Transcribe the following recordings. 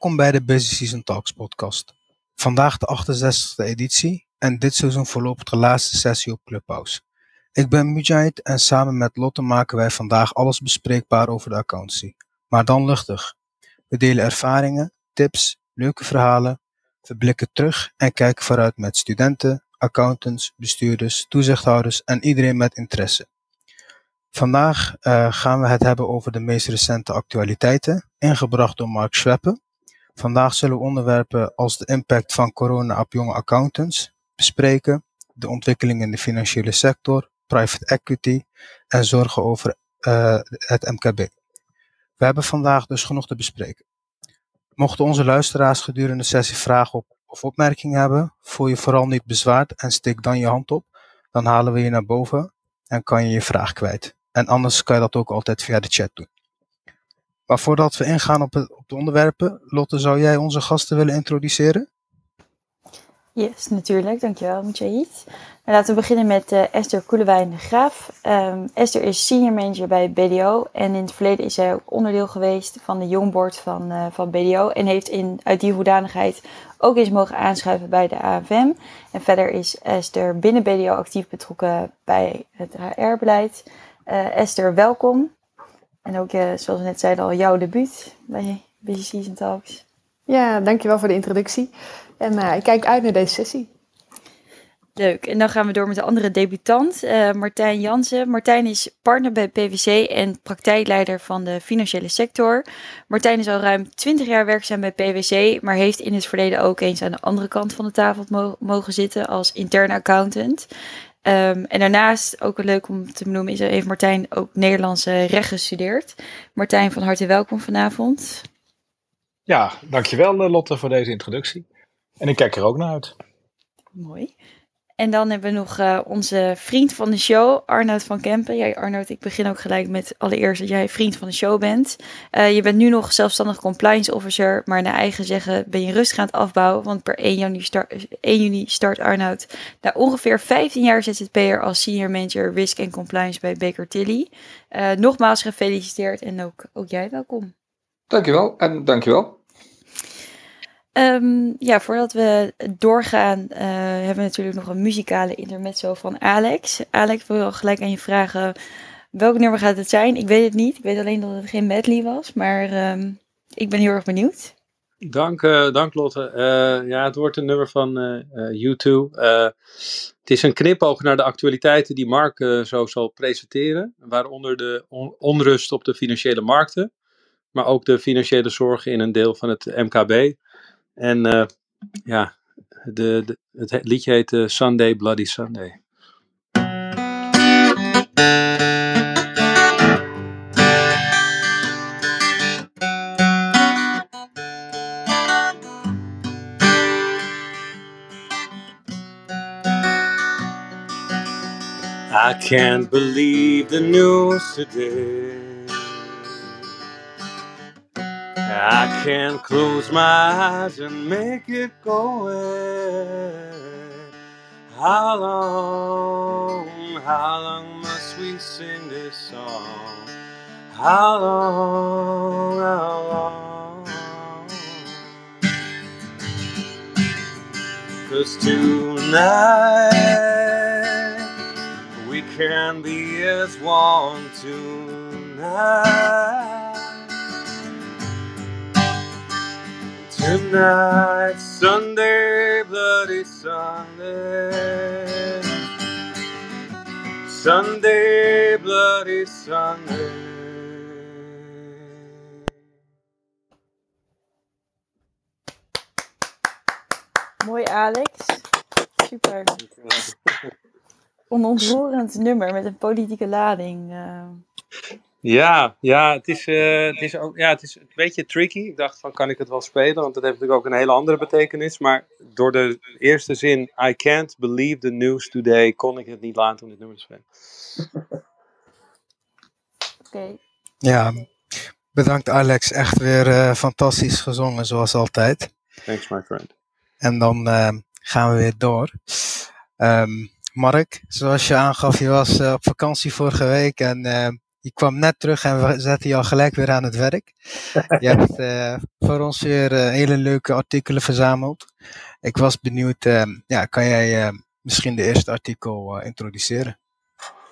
Welkom bij de Busy Season Talks podcast. Vandaag de 68e editie en dit seizoen voorlopig de laatste sessie op Clubhouse. Ik ben Mujahid en samen met Lotte maken wij vandaag alles bespreekbaar over de accountancy. Maar dan luchtig. We delen ervaringen, tips, leuke verhalen, we blikken terug en kijken vooruit met studenten, accountants, bestuurders, toezichthouders en iedereen met interesse. Vandaag uh, gaan we het hebben over de meest recente actualiteiten, ingebracht door Mark Schweppe. Vandaag zullen we onderwerpen als de impact van corona op jonge accountants bespreken, de ontwikkeling in de financiële sector, private equity en zorgen over uh, het MKB. We hebben vandaag dus genoeg te bespreken. Mochten onze luisteraars gedurende de sessie vragen op, of opmerkingen hebben, voel je vooral niet bezwaard en steek dan je hand op. Dan halen we je naar boven en kan je je vraag kwijt. En anders kan je dat ook altijd via de chat doen. Maar voordat we ingaan op, het, op de onderwerpen, Lotte, zou jij onze gasten willen introduceren? Yes, natuurlijk. Dankjewel, Mujahid. Nou, laten we beginnen met uh, Esther Koelewijn de Graaf. Um, Esther is senior manager bij BDO en in het verleden is zij ook onderdeel geweest van de jongboard van, uh, van BDO en heeft in, uit die hoedanigheid ook eens mogen aanschuiven bij de AFM. En verder is Esther binnen BDO actief betrokken bij het HR-beleid. Uh, Esther, welkom. En ook, zoals we net zeiden al, jouw debuut bij Busy Season Talks. Ja, dankjewel voor de introductie. En uh, ik kijk uit naar deze sessie. Leuk. En dan gaan we door met de andere debutant, uh, Martijn Jansen. Martijn is partner bij PwC en praktijkleider van de financiële sector. Martijn is al ruim 20 jaar werkzaam bij PwC, maar heeft in het verleden ook eens aan de andere kant van de tafel mo mogen zitten als interne accountant. Um, en daarnaast, ook leuk om te benoemen, is, heeft Martijn ook Nederlandse recht gestudeerd. Martijn, van harte welkom vanavond. Ja, dankjewel eh, Lotte voor deze introductie. En ik kijk er ook naar uit. Mooi. En dan hebben we nog uh, onze vriend van de show, Arnoud van Kempen. Jij, Arnoud, ik begin ook gelijk met allereerst dat jij vriend van de show bent. Uh, je bent nu nog zelfstandig compliance officer, maar naar eigen zeggen ben je rustig aan het afbouwen. Want per 1 juni, start, 1 juni start Arnoud na ongeveer 15 jaar ZZP'er als senior manager risk en compliance bij Baker Tilly. Uh, nogmaals gefeliciteerd en ook, ook jij welkom. Dankjewel en dankjewel. Um, ja, voordat we doorgaan, uh, hebben we natuurlijk nog een muzikale intermezzo van Alex. Alex, wil gelijk aan je vragen, welk nummer gaat het zijn? Ik weet het niet. Ik weet alleen dat het geen medley was, maar um, ik ben heel erg benieuwd. Dank, uh, dank Lotte. Uh, ja, het wordt een nummer van U2. het is een knipoog naar de actualiteiten die Mark zo zal presenteren, waaronder de on onrust op de financiële markten, maar ook de financiële zorgen in een deel van het MKB. En uh, ja, de, de, het liedje heet uh, Sunday Bloody Sunday. I can't believe the news today. I can't close my eyes and make it go away. How long, how long must we sing this song? How long, how long? Cause tonight we can be as one tonight. Tonight, Sunday, bloody Sunday. Sunday, bloody Sunday. Mooi, Alex. Super. Onontroerend nummer met een politieke lading. Uh... Ja, ja, het is, uh, het, is ook, ja, het is een beetje tricky. Ik dacht van, kan ik het wel spelen? Want dat heeft natuurlijk ook een hele andere betekenis. Maar door de eerste zin, I can't believe the news today, kon ik het niet laten om dit nummer te spelen. Oké. Okay. Ja, bedankt Alex. Echt weer uh, fantastisch gezongen, zoals altijd. Thanks, my friend. En dan uh, gaan we weer door. Um, Mark, zoals je aangaf, je was op vakantie vorige week en Je kwam net terug en we zetten je al gelijk weer aan het werk. Je hebt uh, voor ons weer uh, hele leuke artikelen verzameld. Ik was benieuwd, uh, ja, kan jij misschien de eerste artikel introduceren?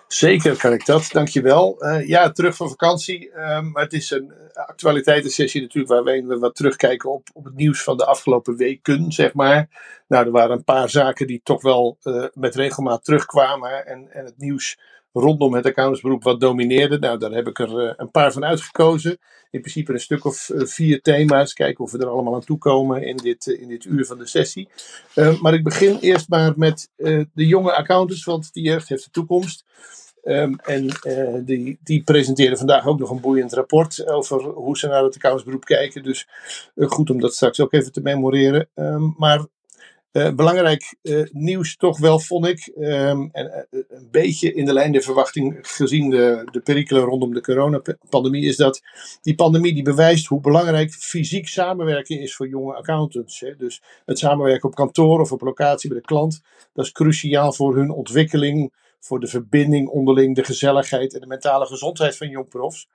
Zeker kan ik dat, dankjewel. Ja, terug van vakantie. Um, het is een actualiteitensessie natuurlijk waarin we wat terugkijken op, op het nieuws van de afgelopen weken, zeg maar. Nou, er waren een paar zaken die toch wel met regelmaat terugkwamen en, en het nieuws rondom het accountantsberoep wat domineerde. Nou, daar heb ik er uh, een paar van uitgekozen. In principe een stuk of uh, vier thema's. Kijken of we er allemaal aan toe komen in dit, uh, in dit uur van de sessie. maar ik begin eerst maar met de jonge accountants, want die jeugd heeft de toekomst. Um, en die, die presenteerden vandaag ook nog een boeiend rapport over hoe ze naar het accountantsberoep kijken. Dus goed om dat straks ook even te memoreren. Um, maar uh, belangrijk uh, nieuws toch wel, vond ik. Um, en, uh, een beetje in de lijn der verwachting gezien de, de perikelen rondom de coronapandemie, is dat die pandemie die bewijst hoe belangrijk fysiek samenwerken is voor jonge accountants. Hè. Dus het samenwerken op kantoor of op locatie bij de klant, dat is cruciaal voor hun ontwikkeling, voor de verbinding onderling, de gezelligheid en de mentale gezondheid van jongprofs.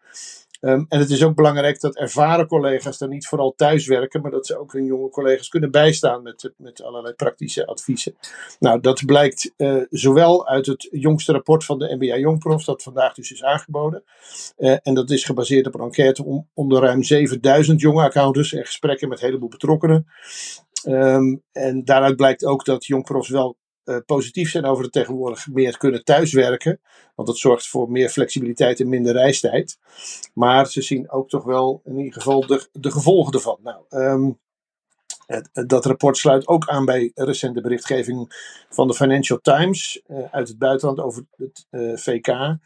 Um, en het is ook belangrijk dat ervaren collega's dan niet vooral thuis werken, maar dat ze ook hun jonge collega's kunnen bijstaan met, met allerlei praktische adviezen. Nou, dat blijkt uh, zowel uit het jongste rapport van de NBA Jongprof, dat vandaag dus is aangeboden. Uh, en dat is gebaseerd op een enquête om, onder ruim 7000 jonge accountants en gesprekken met een heleboel betrokkenen. Um, en daaruit blijkt ook dat jongprofs wel uh, positief zijn over het tegenwoordig meer kunnen thuiswerken. Want dat zorgt voor meer flexibiliteit en minder reistijd. Maar ze zien ook toch wel in ieder geval de, gevolgen ervan. Nou, het, dat rapport sluit ook aan bij recente berichtgeving van de Financial Times uh, uit het buitenland over het uh, VK.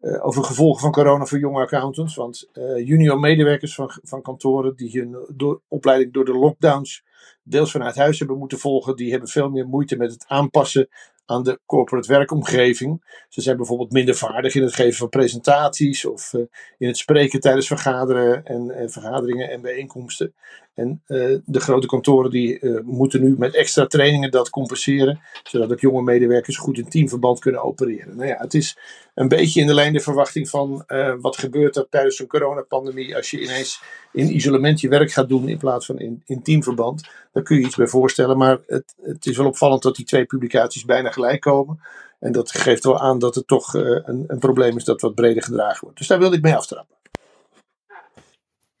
Over gevolgen van corona voor jonge accountants. Want junior medewerkers van, van kantoren die hun door, opleiding door de lockdowns deels vanuit huis hebben moeten volgen, die hebben veel meer moeite met het aanpassen aan de corporate werkomgeving. Ze zijn bijvoorbeeld minder vaardig in het geven van presentaties of in het spreken tijdens vergaderen en, en vergaderingen en bijeenkomsten. En uh, de grote kantoren die uh, moeten nu met extra trainingen dat compenseren, zodat ook jonge medewerkers goed in teamverband kunnen opereren. Nou ja, het is een beetje in de lijn de verwachting van wat gebeurt er tijdens een coronapandemie als je ineens in isolement je werk gaat doen in plaats van in, in teamverband. Daar kun je iets bij voorstellen, maar het, het is wel opvallend dat die twee publicaties bijna gelijk komen. En dat geeft wel aan dat het toch een, een probleem is dat wat breder gedragen wordt. Dus daar wilde ik mee aftrappen.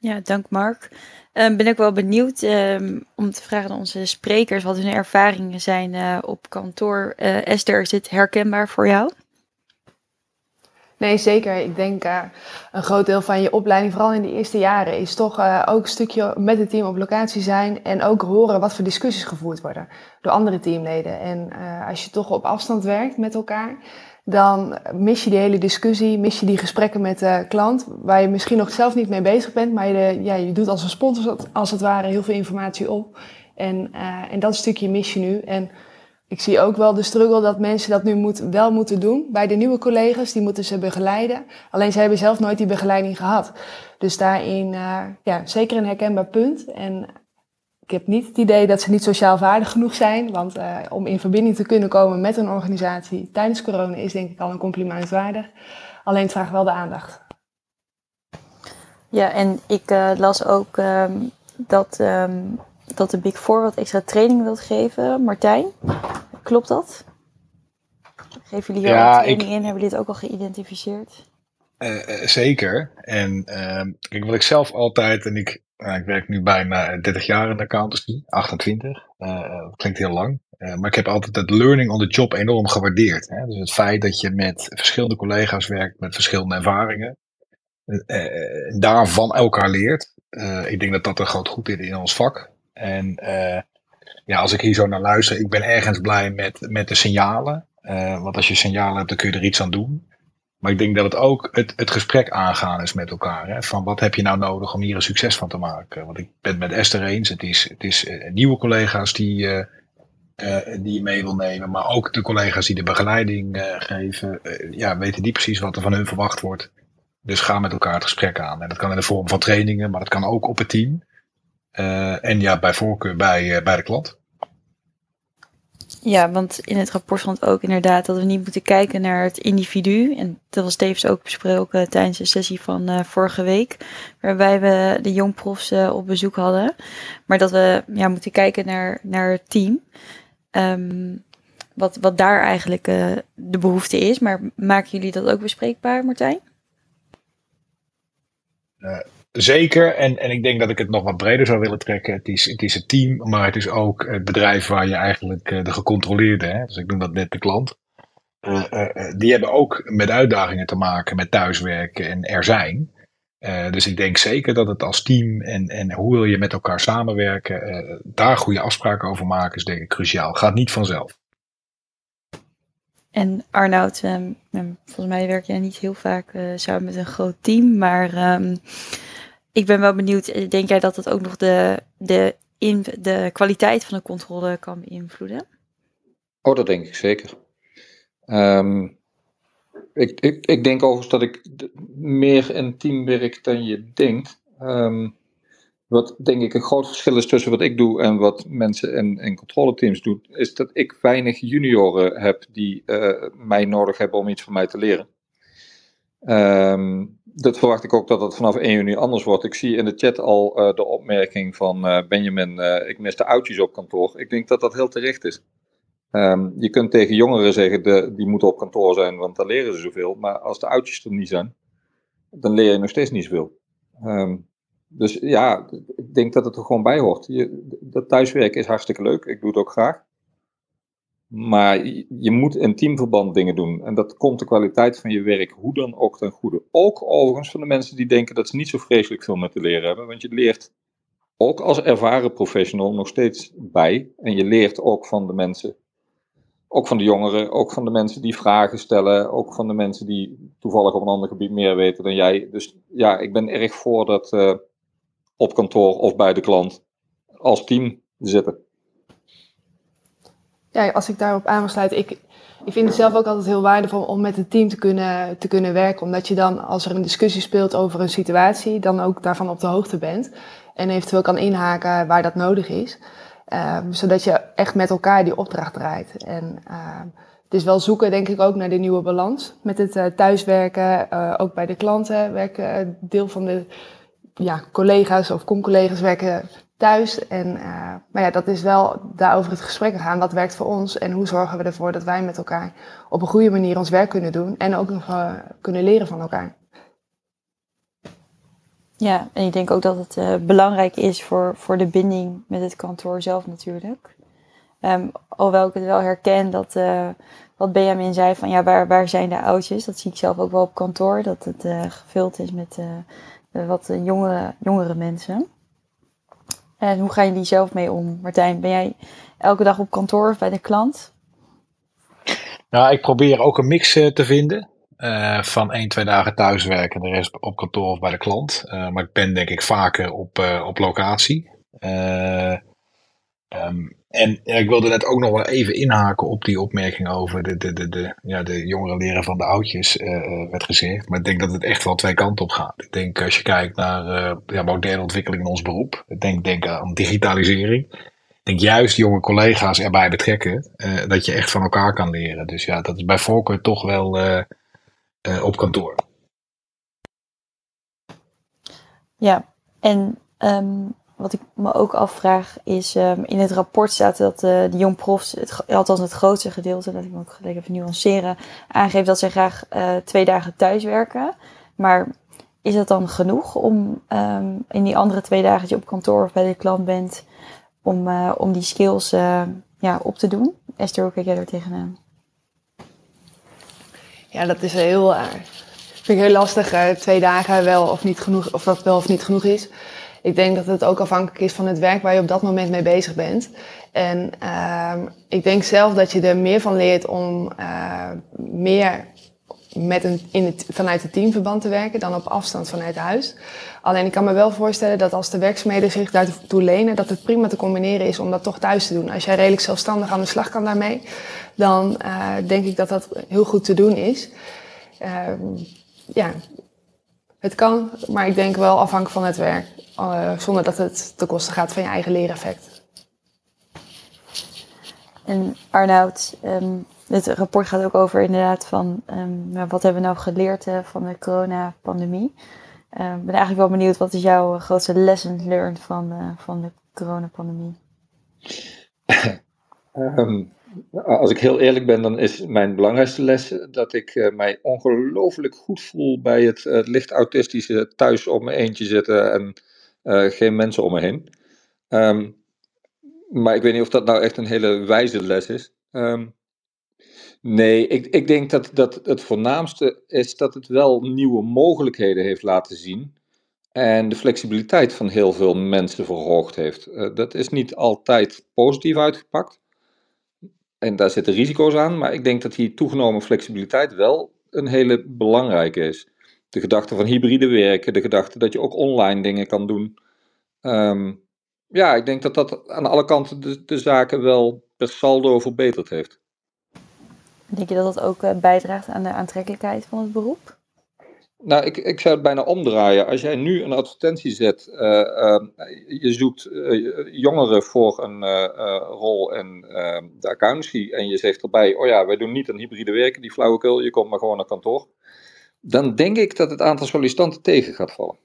Ja, dank Mark. Um, ben ik wel benieuwd um, om te vragen aan onze sprekers wat hun ervaringen zijn uh, op kantoor. Uh, Esther, is dit herkenbaar voor jou? Nee, zeker. Ik denk uh, een groot deel van je opleiding, vooral in de eerste jaren, is toch uh, ook een stukje met het team op locatie zijn en ook horen wat voor discussies gevoerd worden door andere teamleden. En uh, als je toch op afstand werkt met elkaar, dan mis je die hele discussie, mis je die gesprekken met de klant, waar je misschien nog zelf niet mee bezig bent, maar je, ja, je doet als een sponsor als het ware heel veel informatie op. En, en dat stukje mis je nu. En ik zie ook wel de struggle dat mensen dat nu moet, wel moeten doen. Bij de nieuwe collega's, die moeten ze begeleiden. Alleen ze hebben zelf nooit die begeleiding gehad. Dus daarin, uh, ja, zeker een herkenbaar punt. En ik heb niet het idee dat ze niet sociaal vaardig genoeg zijn. Want uh, om in verbinding te kunnen komen met een organisatie tijdens corona is denk ik al een compliment waardig. Alleen het vraagt wel de aandacht. Ja, en ik uh, las ook um, dat um, dat de Big Four wat extra training wilt geven. Martijn, klopt dat? Geven jullie hier ja, training ik, in? Hebben jullie dit ook al geïdentificeerd? Uh, uh, zeker. En uh, kijk, wat ik zelf altijd, en ik, nou, ik werk nu bijna 30 jaar in de accountancy, 28, dat klinkt heel lang. maar ik heb altijd het learning on the job enorm gewaardeerd. Hè? Dus het feit dat je met verschillende collega's werkt, met verschillende ervaringen, daarvan elkaar leert. ik denk dat dat een groot goed is in ons vak. En uh, ja, als ik hier zo naar luister, ik ben ergens blij met, met de signalen. Uh, want als je signalen hebt, dan kun je er iets aan doen. Maar ik denk dat het ook het, het gesprek aangaan is met elkaar. Hè? Van wat heb je nou nodig om hier een succes van te maken? Want ik ben het met Esther eens. Het is, het is uh, nieuwe collega's die, uh, die je mee wil nemen. Maar ook de collega's die de begeleiding geven. ja, weten die precies wat er van hun verwacht wordt. Dus ga met elkaar het gesprek aan. En dat kan in de vorm van trainingen, maar dat kan ook op het team. En ja, bij voorkeur bij, bij de klant. Ja, want in het rapport stond ook inderdaad dat we niet moeten kijken naar het individu. En dat was tevens ook besproken tijdens de sessie van uh, vorige week, waarbij we de jongprofs uh, op bezoek hadden. Maar dat we ja, moeten kijken naar, naar het team. Um, wat, wat daar eigenlijk uh, de behoefte is. Maar maken jullie dat ook bespreekbaar, Martijn? Zeker, en, en ik denk dat ik het nog wat breder zou willen trekken. Het is, het is het team, maar het is ook het bedrijf waar je eigenlijk uh, de gecontroleerde, hè, dus ik noem dat net de klant, uh, uh, die hebben ook met uitdagingen te maken met thuiswerken en er zijn. dus ik denk zeker dat het als team en, en hoe wil je met elkaar samenwerken, daar goede afspraken over maken is denk ik cruciaal. Gaat niet vanzelf. En Arnoud, um, volgens mij werk jij niet heel vaak samen met een groot team, maar um, ik ben wel benieuwd, eh, denk jij dat het ook nog de, de, in, de kwaliteit van de controle kan beïnvloeden? Oh, dat denk ik zeker. Um, ik, ik, ik denk overigens dat ik meer in team werk dan je denkt. Um, wat denk ik een groot verschil is tussen wat ik doe en wat mensen in, in controleteams doen, is dat ik weinig junioren heb die uh, mij nodig hebben om iets van mij te leren. Um, dat verwacht ik ook dat het vanaf 1 juni anders wordt. Ik zie in de chat al uh, de opmerking van uh, Benjamin, uh, ik mis de oudjes op kantoor. Ik denk dat dat heel terecht is. Um, je kunt tegen jongeren zeggen, de, die moeten op kantoor zijn, want dan leren ze zoveel. Maar als de oudjes er niet zijn, dan leer je nog steeds niet zoveel. Um, dus ja, ik denk dat het er gewoon bij hoort. Je, dat thuiswerken is hartstikke leuk, ik doe het ook graag. Maar je moet in teamverband dingen doen. En dat komt de kwaliteit van je werk hoe dan ook ten goede. Ook overigens van de mensen die denken dat ze niet zo vreselijk veel met te leren hebben. Want je leert ook als ervaren professional nog steeds bij. En je leert ook van de mensen, ook van de jongeren, ook van de mensen die vragen stellen. Ook van de mensen die toevallig op een ander gebied meer weten dan jij. Dus ja, ik ben erg voor dat uh, op kantoor of bij de klant als team zitten ja, als ik daarop aan wil sluiten, ik, ik vind het zelf ook altijd heel waardevol om met het team te kunnen, te kunnen werken. Omdat je dan, als er een discussie speelt over een situatie, dan ook daarvan op de hoogte bent. En eventueel kan inhaken waar dat nodig is. Uh, zodat je echt met elkaar die opdracht draait. En uh, het is wel zoeken, denk ik, ook naar de nieuwe balans. Met het uh, thuiswerken, ook bij de klanten werken deel van de ja, collega's of con-collega's werken En, uh, maar ja, dat is wel daarover het gesprek gaan. Wat werkt voor ons en hoe zorgen we ervoor dat wij met elkaar op een goede manier ons werk kunnen doen en ook nog uh, kunnen leren van elkaar. Ja, en ik denk ook dat het uh, belangrijk is voor, voor de binding met het kantoor zelf natuurlijk. Um, alhoewel ik het wel herken dat wat Benjamin zei van ja, waar, waar zijn de oudjes? Dat zie ik zelf ook wel op kantoor, dat het gevuld is met wat jongere, jongere mensen. En hoe gaan jullie zelf mee om? Martijn, ben jij elke dag op kantoor of bij de klant? Nou, ik probeer ook een mix uh, te vinden. Uh, van één, twee dagen thuiswerken en de rest op kantoor of bij de klant. Uh, maar ik ben denk ik vaker op, op locatie. Um, en ik wilde net ook nog wel even inhaken op die opmerking over de, de, de, de, ja, de jongeren leren van de oudjes, uh, werd gezegd. Maar ik denk dat het echt wel twee kanten op gaat. Ik denk als je kijkt naar uh, ja, moderne ontwikkeling in ons beroep, ik denk, denk aan digitalisering. Ik denk juist jonge collega's erbij betrekken, uh, dat je echt van elkaar kan leren. Dus ja, dat is bij voorkeur toch wel op kantoor. Ja, en um, wat ik me ook afvraag is, um, in het rapport staat dat uh, de jong profs, het, althans het grootste gedeelte, dat ik me ook gelijk even nuanceren, aangeeft dat zij graag uh, twee dagen thuis werken. Maar is dat dan genoeg om um, in die andere twee dagen dat je op kantoor of bij de klant bent, om, uh, om die skills ja, op te doen? Esther, hoe kijk jij er tegenaan? Ja, dat is heel, vind ik heel lastig. twee dagen wel of niet genoeg, of dat wel of niet genoeg is. Ik denk dat het ook afhankelijk is van het werk waar je op dat moment mee bezig bent. En uh, ik denk zelf dat je er meer van leert om uh, meer met een, in het, vanuit het teamverband te werken dan op afstand vanuit huis. Alleen ik kan me wel voorstellen dat als de werkzaamheden zich daartoe lenen, dat het prima te combineren is om dat toch thuis te doen. Als jij redelijk zelfstandig aan de slag kan daarmee, dan uh, denk ik dat dat heel goed te doen is. ja, het kan, maar ik denk wel afhankelijk van het werk. Uh, zonder dat het ten koste gaat van je eigen leereffect. En Arnoud, ehm, het rapport gaat ook over inderdaad van um, wat hebben we nou geleerd uh, van de coronapandemie. Uh, ik ben eigenlijk wel benieuwd, wat is jouw grootste lesson learned van, uh, van de coronapandemie? um, als ik heel eerlijk ben, dan is mijn belangrijkste les dat ik uh, mij ongelooflijk goed voel bij het uh, licht autistische thuis op mijn eentje zitten en uh, geen mensen om me heen. Um, maar ik weet niet of dat nou echt een hele wijze les is. Um, nee, ik, ik denk dat, dat het voornaamste is dat het wel nieuwe mogelijkheden heeft laten zien. En de flexibiliteit van heel veel mensen verhoogd heeft. dat is niet altijd positief uitgepakt. En daar zitten risico's aan, maar ik denk dat die toegenomen flexibiliteit wel een hele belangrijke is. De gedachte van hybride werken, de gedachte dat je ook online dingen kan doen. Um, ja, ik denk dat dat aan alle kanten de, de, zaken wel per saldo verbeterd heeft. Denk je dat dat ook uh, bijdraagt aan de aantrekkelijkheid van het beroep? Nou, ik, ik zou het bijna omdraaien. Als jij nu een advertentie zet, uh, uh, je zoekt uh, jongeren voor een rol in de accountancy en je zegt erbij, oh ja, wij doen niet een hybride werken, die flauwekul, je komt maar gewoon naar kantoor. Dan denk ik dat het aantal sollicitanten tegen gaat vallen.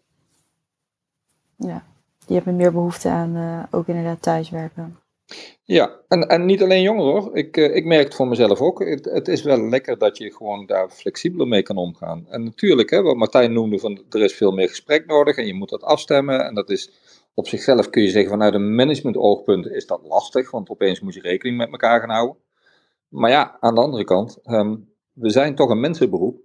Ja, die hebben meer behoefte aan ook inderdaad thuiswerken. Ja, en, en niet alleen jongeren hoor. Ik, uh, ik merk het voor mezelf ook. Het, het, is wel lekker dat je gewoon daar flexibeler mee kan omgaan. En natuurlijk, hè, wat Martijn noemde, van, er is veel meer gesprek nodig en je moet dat afstemmen. En dat is op zichzelf kun je zeggen vanuit een management oogpunt is dat lastig, want opeens moet je rekening met elkaar gaan houden. Maar ja, aan de andere kant, um, we zijn toch een mensenberoep.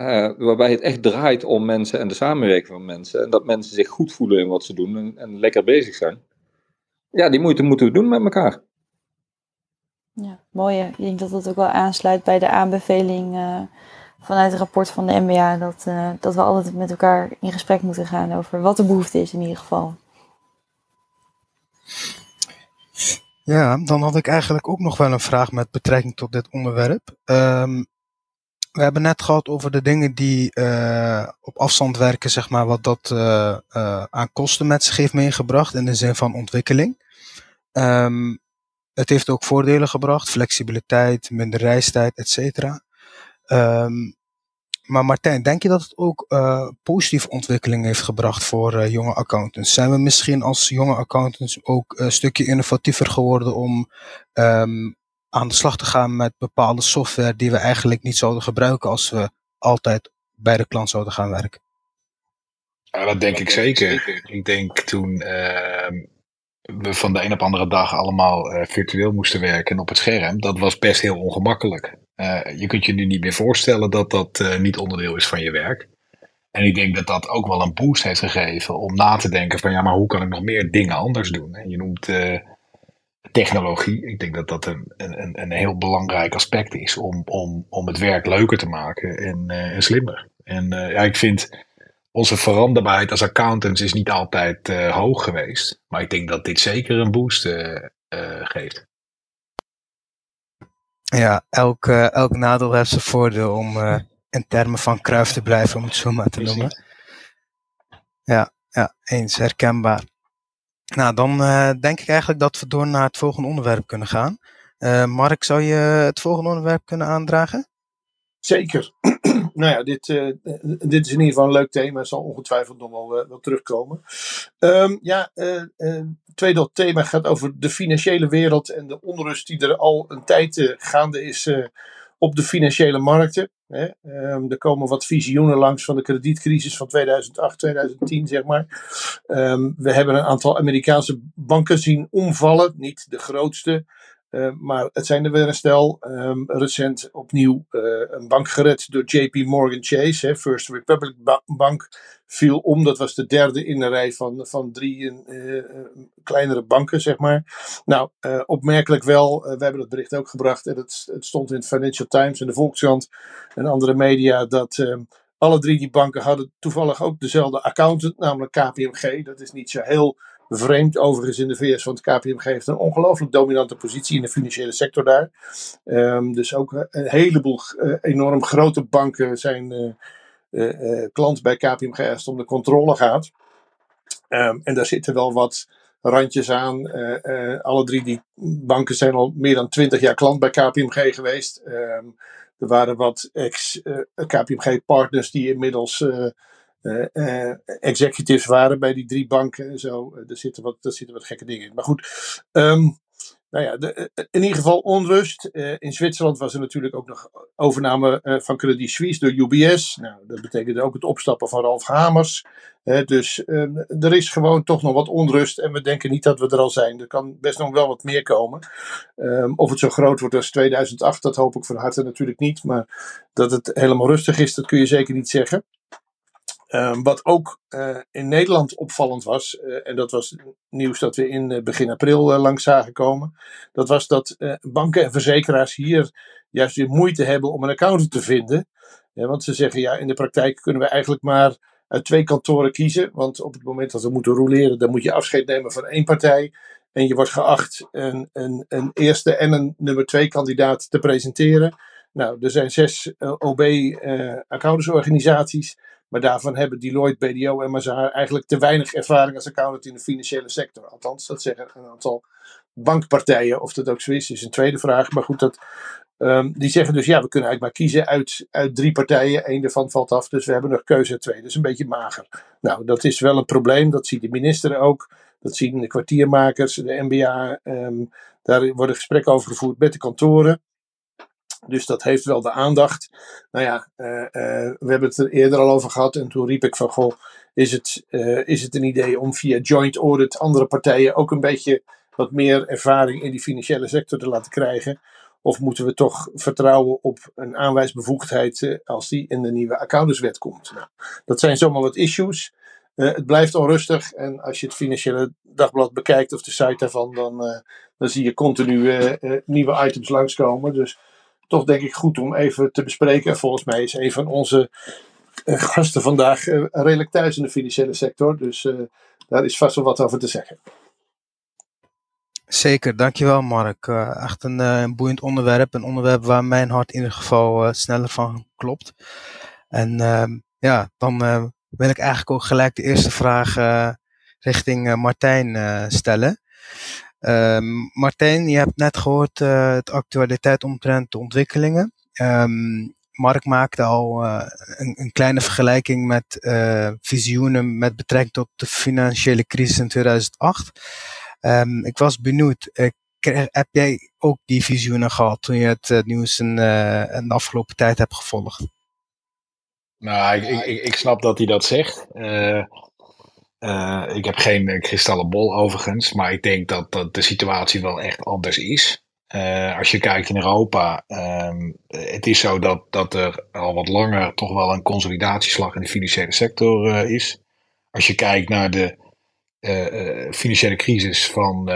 Uh, waarbij het echt draait om mensen en de samenwerking van mensen. En dat mensen zich goed voelen in wat ze doen en, en lekker bezig zijn ja, die moeite moeten we doen met elkaar. Ja, mooi. Ik denk dat dat ook wel aansluit bij de aanbeveling uh, vanuit het rapport van de MBA. Dat, uh, dat we altijd met elkaar in gesprek moeten gaan over wat de behoefte is in ieder geval. Ja, dan had ik eigenlijk ook nog wel een vraag met betrekking tot dit onderwerp. Um, we hebben net gehad over de dingen die uh, op afstand werken, zeg maar, wat dat uh, uh, aan kosten met zich heeft meegebracht in de zin van ontwikkeling. Um, het heeft ook voordelen gebracht, flexibiliteit, minder reistijd, et cetera. Um, maar Martijn, denk je dat het ook positieve ontwikkeling heeft gebracht voor jonge accountants? Zijn we misschien als jonge accountants ook een stukje innovatiever geworden om um, aan de slag te gaan met bepaalde software die we eigenlijk niet zouden gebruiken als we altijd bij de klant zouden gaan werken. Ja, dat denk ik zeker. Ik denk toen uh, we van de een op andere dag allemaal uh, virtueel moesten werken op het scherm, dat was best heel ongemakkelijk. Uh, je kunt je nu niet meer voorstellen dat dat uh, niet onderdeel is van je werk. En ik denk dat dat ook wel een boost heeft gegeven om na te denken van ja, maar hoe kan ik nog meer dingen anders doen? En je noemt technologie. Ik denk dat dat een, een, een heel belangrijk aspect is om, om, om het werk leuker te maken en, uh, en slimmer. En uh, ja, ik vind onze veranderbaarheid als accountants is niet altijd uh, hoog geweest. Maar ik denk dat dit zeker een boost geeft. Ja, elk, elk nadeel heeft zijn voordeel om in termen van kruif te blijven, om het zo maar te noemen. Ja, ja, eens herkenbaar. Nou, dan uh, denk ik eigenlijk dat we door naar het volgende onderwerp kunnen gaan. Uh, Mark, zou je het volgende onderwerp kunnen aandragen? Zeker. nou ja, dit, uh, dit is in ieder geval een leuk thema. Het zal ongetwijfeld nog wel, wel terugkomen. Um, ja, tweede thema gaat over de financiële wereld en de onrust die er al een tijd gaande is op de financiële markten. Hè. Um, er komen wat visioenen langs van de kredietcrisis van 2008, 2010, zeg maar. Um, we hebben een aantal Amerikaanse banken zien omvallen. Niet de grootste, uh, maar het zijn er weer een stel. Um, recent opnieuw uh, een bank gered door JP Morgan Chase. Hè, First Republic ba Bank viel om. Dat was de derde in de rij van, van drie uh, kleinere banken, zeg maar. Nou, opmerkelijk wel. we hebben het bericht ook gebracht. En het, het stond in het Financial Times en de Volkskrant en andere media. Dat alle drie die banken hadden toevallig ook dezelfde accountant, namelijk KPMG. Dat is niet zo heel vreemd overigens in de VS, want KPMG heeft een ongelooflijk dominante positie in de financiële sector daar. Um, dus ook een heleboel uh, enorm grote banken zijn uh, klant bij KPMG als het om de controle gaat. Um, en daar zitten wel wat randjes aan. alle drie die banken zijn al meer dan twintig jaar klant bij KPMG geweest. Ehm, er waren wat ex-KPMG-partners die inmiddels executives waren bij die drie banken en zo. er, zitten wat, er zitten wat gekke dingen in. Maar goed, um, nou ja, de, eh, in ieder geval onrust. In Zwitserland was er natuurlijk ook nog overname van Credit Suisse door UBS. Nou, dat betekende ook het opstappen van Ralf Hamers. Dus er is gewoon toch nog wat onrust. En we denken niet dat we er al zijn. Er kan best nog wel wat meer komen. Um, of het zo groot wordt als 2008, dat hoop ik van harte natuurlijk niet. Maar dat het helemaal rustig is, dat kun je zeker niet zeggen. Um, wat ook uh, in Nederland opvallend was, uh, en dat was nieuws dat we in uh, begin april langs zagen komen, dat was dat banken en verzekeraars hier juist weer moeite hebben om een accountant te vinden. want ze zeggen ja, in de praktijk kunnen we eigenlijk maar uit twee kantoren kiezen. Want op het moment dat we moeten roleren, dan moet je afscheid nemen van één partij. En je wordt geacht een, een, een eerste en een nummer twee kandidaat te presenteren. Nou, er zijn zes OB-accountantsorganisaties. Maar daarvan hebben Deloitte, BDO en Mazar eigenlijk te weinig ervaring als accountant in de financiële sector. Althans, dat zeggen een aantal bankpartijen. Of dat ook zo is, is een tweede vraag. Maar goed, dat, um, die zeggen dus ja, we kunnen eigenlijk maar kiezen uit, uit drie partijen. Eén daarvan valt af, dus we hebben nog keuze twee. Dat is een beetje mager. Nou, dat is wel een probleem. Dat ziet de minister ook. Dat zien de kwartiermakers, de MBA. Ehm, daar worden gesprekken over gevoerd met de kantoren. Dus dat heeft wel de aandacht. Nou ja, uh, uh, we hebben het er eerder al over gehad. En toen riep ik van, goh, is het, uh, is het een idee om via joint audit andere partijen ook een beetje wat meer ervaring in die financiële sector te laten krijgen? Of moeten we toch vertrouwen op een aanwijsbevoegdheid als die in de nieuwe accountantswet komt? Nou, dat zijn zomaar wat issues. het blijft onrustig. En als je het financiële dagblad bekijkt of de site daarvan, dan, dan zie je continu nieuwe items langskomen. Dus toch denk ik goed om even te bespreken. Volgens mij is een van onze uh, gasten vandaag uh, redelijk thuis in de financiële sector. Dus uh, daar is vast wel wat over te zeggen. Zeker, dankjewel Mark. echt een, een, boeiend onderwerp. Een onderwerp waar mijn hart in ieder geval sneller van klopt. En ehm, ja, dan wil ik eigenlijk ook gelijk de eerste vraag richting Martijn stellen. Um, Martijn, je hebt net gehoord uh, het actualiteit omtrent de ontwikkelingen. Um, Mark maakte al uh, een, een, kleine vergelijking met uh, visioenen met betrekking tot de financiële crisis in 2008. Um, ehm, ik was benieuwd, heb jij ook die visioenen gehad toen je het nieuws in, in, de afgelopen tijd hebt gevolgd? Nou, ik, ik, ik snap dat hij dat zegt. Uh, ik heb geen uh, kristallen bol overigens, maar ik denk dat, dat de situatie wel echt anders is. Uh, als je kijkt in Europa, um, het is zo dat, dat er al wat langer toch wel een consolidatieslag in de financiële sector is. Als je kijkt naar de financiële crisis van,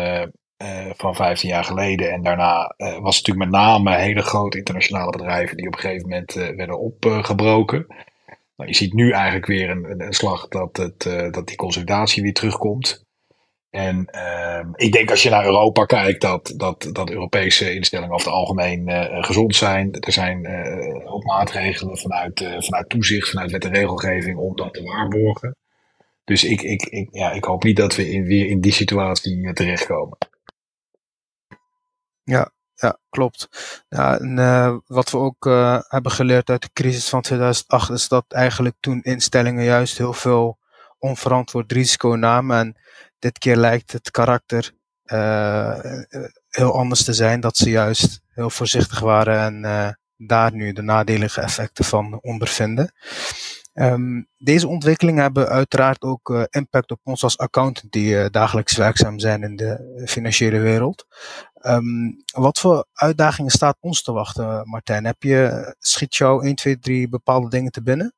van 15 jaar geleden en daarna was het natuurlijk met name hele grote internationale bedrijven die op een gegeven moment werden opgebroken. Je ziet nu eigenlijk weer een, een slag dat, het, uh, dat die consolidatie weer terugkomt. En uh, ik denk als je naar Europa kijkt, dat, dat, dat Europese instellingen over het algemeen uh, gezond zijn. Er zijn uh, ook maatregelen vanuit, vanuit toezicht, vanuit wet en regelgeving om dat te waarborgen. Dus ik, ik, ik, ja, ik hoop niet dat we in, weer in die situatie terechtkomen. Ja, ja, klopt. Uh, wat we ook uh, hebben geleerd uit de crisis van 2008 is dat eigenlijk toen instellingen juist heel veel onverantwoord risico namen. En dit keer lijkt het karakter uh, heel anders te zijn, dat ze juist heel voorzichtig waren en daar nu de nadelige effecten van ondervinden. Um, deze ontwikkelingen hebben uiteraard ook uh, impact op ons als accountant die uh, dagelijks werkzaam zijn in de financiële wereld. Um, wat voor uitdagingen staat ons te wachten, Martijn? Heb je, schiet jou 1, 2, 3 bepaalde dingen te binnen?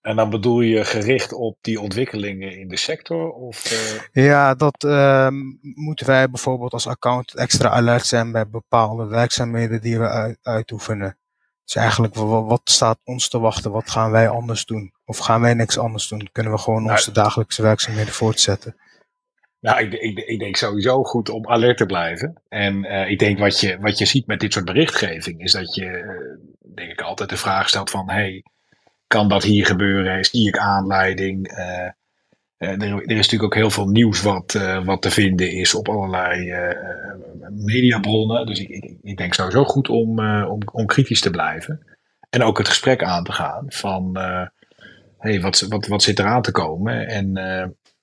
En dan bedoel je gericht op die ontwikkelingen in de sector? Of, uh... Ja, dat uh, moeten wij bijvoorbeeld als accountant extra alert zijn bij bepaalde werkzaamheden die we uit, uitoefenen. Dus eigenlijk, wat, staat ons te wachten? Wat gaan wij anders doen? Of gaan wij niks anders doen? Kunnen we gewoon nou, onze dagelijkse werkzaamheden voortzetten? Nou, ik, ik, ik, denk sowieso goed om alert te blijven. En uh, ik denk wat je, wat je ziet met dit soort berichtgeving, is dat je, uh, denk ik, altijd de vraag stelt van, hey, kan dat hier gebeuren? Zie ik aanleiding? Uh, er, er, is natuurlijk ook heel veel nieuws wat, wat te vinden is op allerlei mediabronnen. Dus ik, ik, ik, denk sowieso goed om, om, om kritisch te blijven. En ook het gesprek aan te gaan van hey, wat, wat, wat zit er aan te komen? En,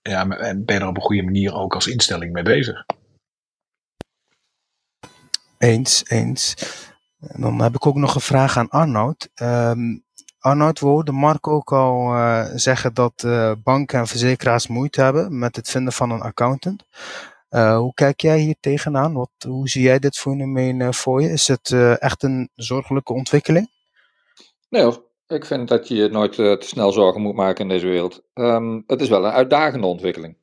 ja, en ben je er op een goede manier ook als instelling mee bezig? Eens, eens. En dan heb ik ook nog een vraag aan Arnoud. Um, Arnoud, we hoorden Mark ook al uh, zeggen dat uh, banken en verzekeraars moeite hebben met het vinden van een accountant. Uh, hoe kijk jij hier tegenaan? Wat, hoe zie jij dit fenomeen voor je? Is het echt een zorgelijke ontwikkeling? Nee ik vind dat je je nooit te snel zorgen moet maken in deze wereld. Um, het is wel een uitdagende ontwikkeling.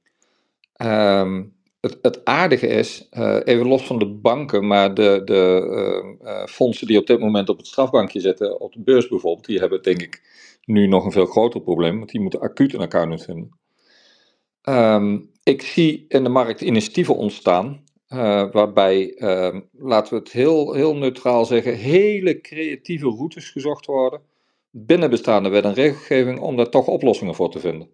Um, het, aardige is, uh, even los van de banken, maar de, de uh, uh, fondsen die op dit moment op het strafbankje zitten, op de beurs bijvoorbeeld, die hebben denk ik nu nog een veel groter probleem, want die moeten acuut een account vinden. Um, ik zie in de markt initiatieven ontstaan, waarbij, ehm, laten we het heel, heel neutraal zeggen, hele creatieve routes gezocht worden binnen bestaande wet en regelgeving om daar toch oplossingen voor te vinden.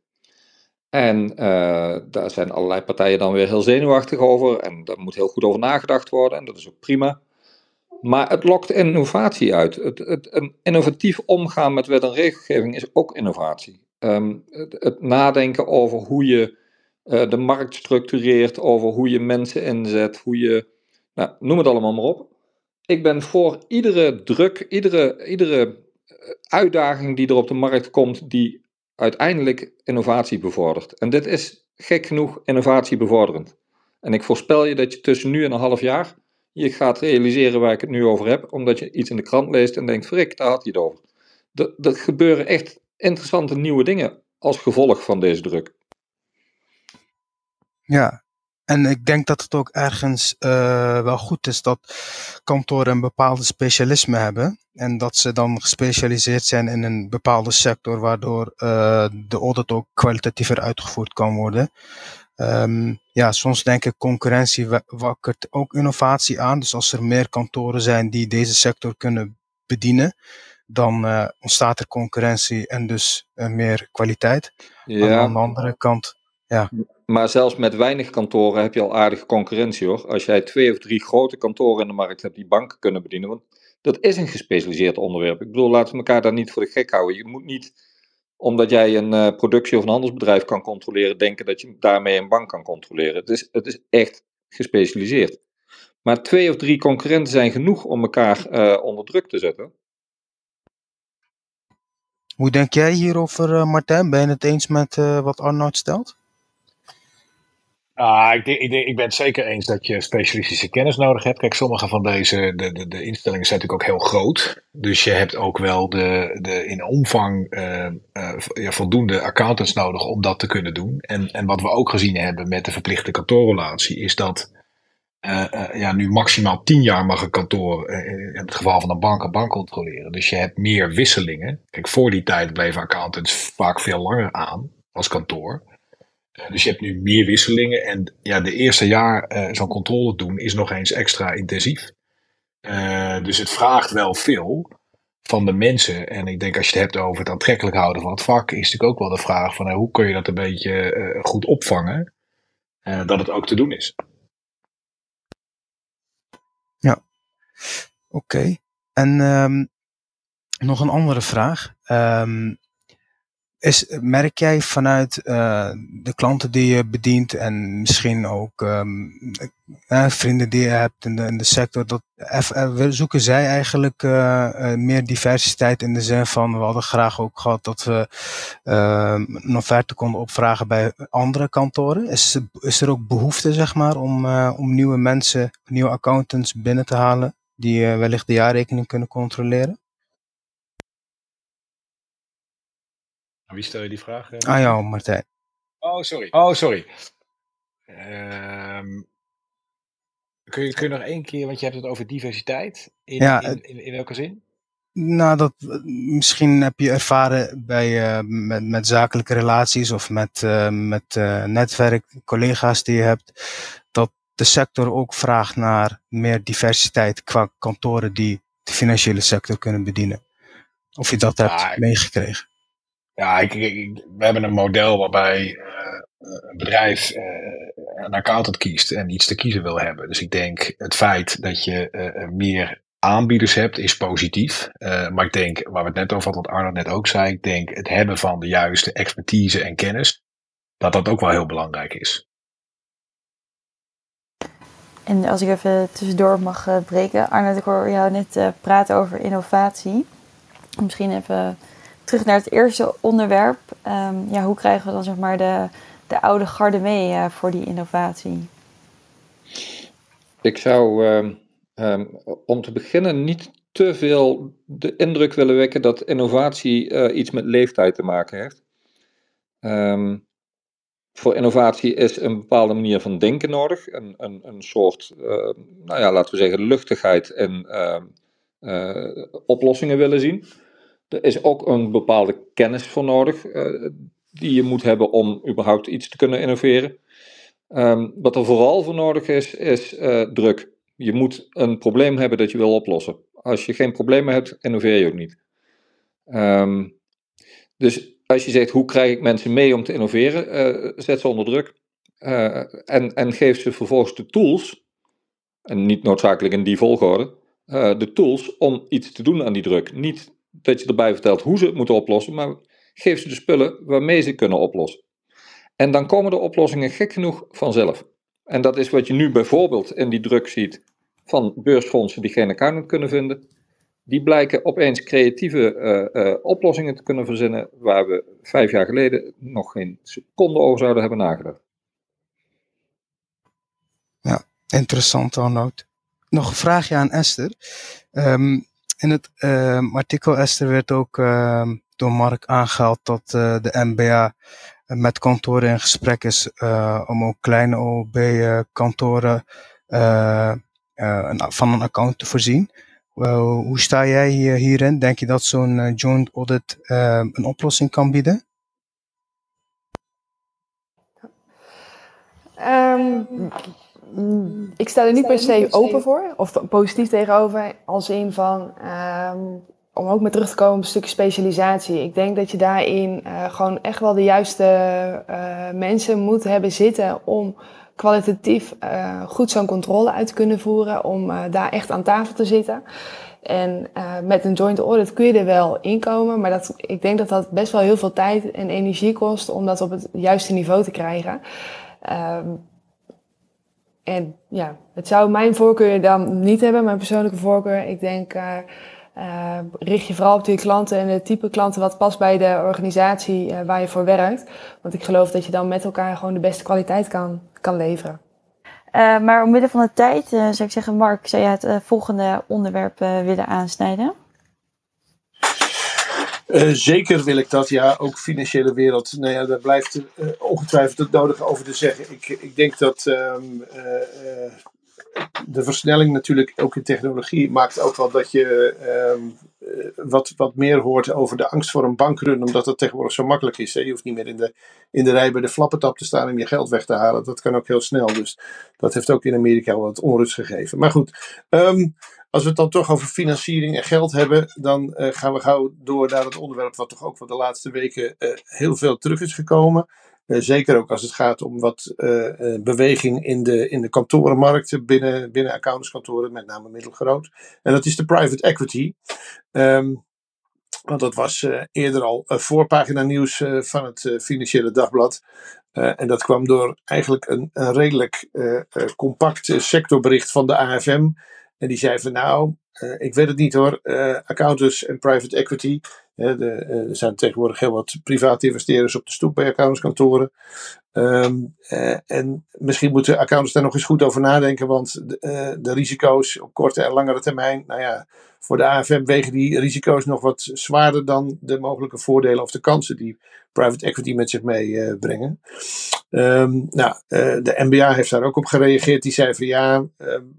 En uh, daar zijn allerlei partijen dan weer heel zenuwachtig over. En daar moet heel goed over nagedacht worden. En dat is ook prima. Maar het lokt innovatie uit. Het, het, een innovatief omgaan met wet en regelgeving is ook innovatie. Um, het, het, nadenken over hoe je uh, de markt structureert, over hoe je mensen inzet, hoe je. Nou, noem het allemaal maar op. Ik ben voor iedere druk, iedere, iedere eh, uitdaging die er op de markt komt, die uiteindelijk innovatie bevordert. En dit is gek genoeg innovatie bevorderend. En ik voorspel je dat je tussen nu en een half jaar je gaat realiseren waar ik het nu over heb, omdat je iets in de krant leest en denkt, frik, daar had hij het over. Er gebeuren echt interessante nieuwe dingen als gevolg van deze druk. Ja, en ik denk dat het ook ergens uh, wel goed is dat kantoren een bepaalde specialisme hebben. En dat ze dan gespecialiseerd zijn in een bepaalde sector, waardoor uh, de audit ook kwalitatiever uitgevoerd kan worden. Um, ja, soms denk ik concurrentie wakkert ook innovatie aan. Dus als er meer kantoren zijn die deze sector kunnen bedienen, dan uh, ontstaat er concurrentie en dus meer kwaliteit. Ja. aan de andere kant, ja. Maar zelfs met weinig kantoren heb je al aardige concurrentie hoor. Als jij twee of drie grote kantoren in de markt hebt die banken kunnen bedienen. Want dat is een gespecialiseerd onderwerp. Ik bedoel, laten we elkaar daar niet voor de gek houden. Je moet niet, omdat jij een uh, productie- of een handelsbedrijf kan controleren, denken dat je daarmee een bank kan controleren. Het is, het is echt gespecialiseerd. Maar twee of drie concurrenten zijn genoeg om elkaar uh, onder druk te zetten. Hoe denk jij hierover, uh, Martijn? Ben je het eens met wat Arnoud stelt? Ah, ik, ik, ben het zeker eens dat je specialistische kennis nodig hebt. Kijk, sommige van deze de, de, de instellingen zijn natuurlijk ook heel groot. Dus je hebt ook wel de, de in omvang uh, uh, ja, voldoende accountants nodig om dat te kunnen doen. En, en wat we ook gezien hebben met de verplichte kantoorrelatie is dat uh, ja, nu maximaal tien jaar mag een kantoor in het geval van een bank een bank controleren. Dus je hebt meer wisselingen. Kijk, voor die tijd bleven accountants vaak veel langer aan als kantoor. Eh, dus je hebt nu meer wisselingen. En ja, de eerste jaar uh, zo'n controle doen is nog eens extra intensief. Uh, dus het vraagt wel veel van de mensen. En ik denk als je het hebt over het aantrekkelijk houden van het vak, is natuurlijk ook wel de vraag van hoe kun je dat een beetje goed opvangen. dat het ook te doen is. Ja, oké. En um, nog een andere vraag. Um, is, merk jij vanuit uh, de klanten die je bedient en misschien ook um, uh, vrienden die je hebt in de, in de sector, dat zoeken zij eigenlijk meer diversiteit in de zin van we hadden graag ook gehad dat we ehm, een offerte konden opvragen bij andere kantoren. Is, is er ook behoefte zeg maar om, om nieuwe mensen, nieuwe accountants binnen te halen die wellicht de jaarrekening kunnen controleren? Wie stel je die vraag? Ah ja, Martijn. Oh, sorry. Oh, sorry. Um, kun, je, kun je nog één keer, want je hebt het over diversiteit. In, ja, in, in, in, welke zin? Nou, dat, misschien heb je ervaren bij, uh, met, met zakelijke relaties of met, uh, met uh, netwerk, collega's die je hebt, dat de sector ook vraagt naar meer diversiteit qua kantoren die de financiële sector kunnen bedienen. Of je dat hebt meegekregen. Ja, ik, we hebben een model waarbij uh, een bedrijf een accountant kiest en iets te kiezen wil hebben. Dus ik denk het feit dat je meer aanbieders hebt, is positief. maar ik denk, waar we het net over hadden, wat Arno net ook zei, ik denk het hebben van de juiste expertise en kennis, dat dat ook wel heel belangrijk is. En als ik even tussendoor mag uh, breken. Arnold, ik hoor jou net uh, praten over innovatie. Misschien even terug naar het eerste onderwerp. Um, ja, hoe krijgen we dan zeg maar de, de oude garde mee uh, voor die innovatie? Ik zou um, om te beginnen niet te veel de indruk willen wekken dat innovatie iets met leeftijd te maken heeft. Voor innovatie is een bepaalde manier van denken nodig. Een, een, een soort, nou ja, laten we zeggen, luchtigheid en uh, oplossingen willen zien. Er is ook een bepaalde kennis voor nodig die je moet hebben om überhaupt iets te kunnen innoveren. Um, wat er vooral voor nodig is, is druk. Je moet een probleem hebben dat je wil oplossen. Als je geen problemen hebt, innoveer je ook niet. Um, dus als je zegt, hoe krijg ik mensen mee om te innoveren? Uh, zet ze onder druk. En, en geef ze vervolgens de tools, en niet noodzakelijk in die volgorde, de tools om iets te doen aan die druk. Niet dat je erbij vertelt hoe ze het moeten oplossen, maar geef ze de spullen waarmee ze kunnen oplossen. En dan komen de oplossingen gek genoeg vanzelf. En dat is wat je nu bijvoorbeeld in die druk ziet van beursfondsen die geen accountant kunnen vinden die blijken opeens creatieve uh, uh, oplossingen te kunnen verzinnen waar we vijf jaar geleden nog geen seconde over zouden hebben nagedacht. Ja, interessant Arnoud. Nog een vraagje aan Esther. Um, in het uh, artikel Esther werd ook ehm, door Mark aangehaald dat eh, de MBA met kantoren in gesprek is om ook kleine OB-kantoren van een account te voorzien hoe sta jij hierin? Denk je dat zo'n joint audit uh, een oplossing kan bieden? Ik sta er niet per se open voor of positief tegenover, als in van um, om ook met terug te komen op een stukje specialisatie. Ik denk dat je daarin uh, gewoon echt wel de juiste uh, mensen moet hebben zitten om kwalitatief uh, goed zo'n controle uit te kunnen voeren, om daar echt aan tafel te zitten. En met een joint audit kun je er wel inkomen, maar dat, ik denk dat dat best wel heel veel tijd en energie kost om dat op het juiste niveau te krijgen. Um, en ja, het zou mijn voorkeur dan niet hebben, mijn persoonlijke voorkeur. Ik denk, uh, richt je vooral op je klanten en het type klanten wat past bij de organisatie uh, waar je voor werkt. Want ik geloof dat je dan met elkaar gewoon de beste kwaliteit kan kan leveren. Maar omwille van de tijd zou ik zeggen, Mark, zou je het volgende onderwerp willen aansnijden? Zeker wil ik dat, ja. Ook financiële wereld. Nou ja, daar blijft ongetwijfeld het nodige over te zeggen. Ik, ik denk dat um, de versnelling natuurlijk ook in technologie maakt ook wel dat je um, wat, wat meer hoort over de angst voor een bankrun, omdat dat tegenwoordig zo makkelijk is. Hè? Je hoeft niet meer in de, in de rij bij de flappentap te staan om je geld weg te halen. Dat kan ook heel snel. Dus dat heeft ook in Amerika wat onrust gegeven. Maar goed, um, als we het dan toch over financiering en geld hebben, dan uh, gaan we gauw door naar het onderwerp wat toch ook van de laatste weken uh, heel veel terug is gekomen. Uh, zeker ook als het gaat om wat uh, beweging in de, in de kantorenmarkt binnen, binnen accountantskantoren, met name middelgroot. En dat is de private equity. Um, want dat was eerder al voorpagina nieuws van het Financiële Dagblad. en dat kwam door eigenlijk een, een redelijk compact sectorbericht van de AFM. En die zei van nou, ik weet het niet hoor, accountants en private equity, de, eh, er zijn tegenwoordig heel wat private investeerders op de stoep bij accountantskantoren. Um, uh, en misschien moeten accountants daar nog eens goed over nadenken, want de, uh, de, risico's op korte en langere termijn, nou ja, voor de AFM wegen die risico's nog wat zwaarder dan de mogelijke voordelen of de kansen die private equity met zich meebrengen. Um, nou, de MBA heeft daar ook op gereageerd. Die zei van ja,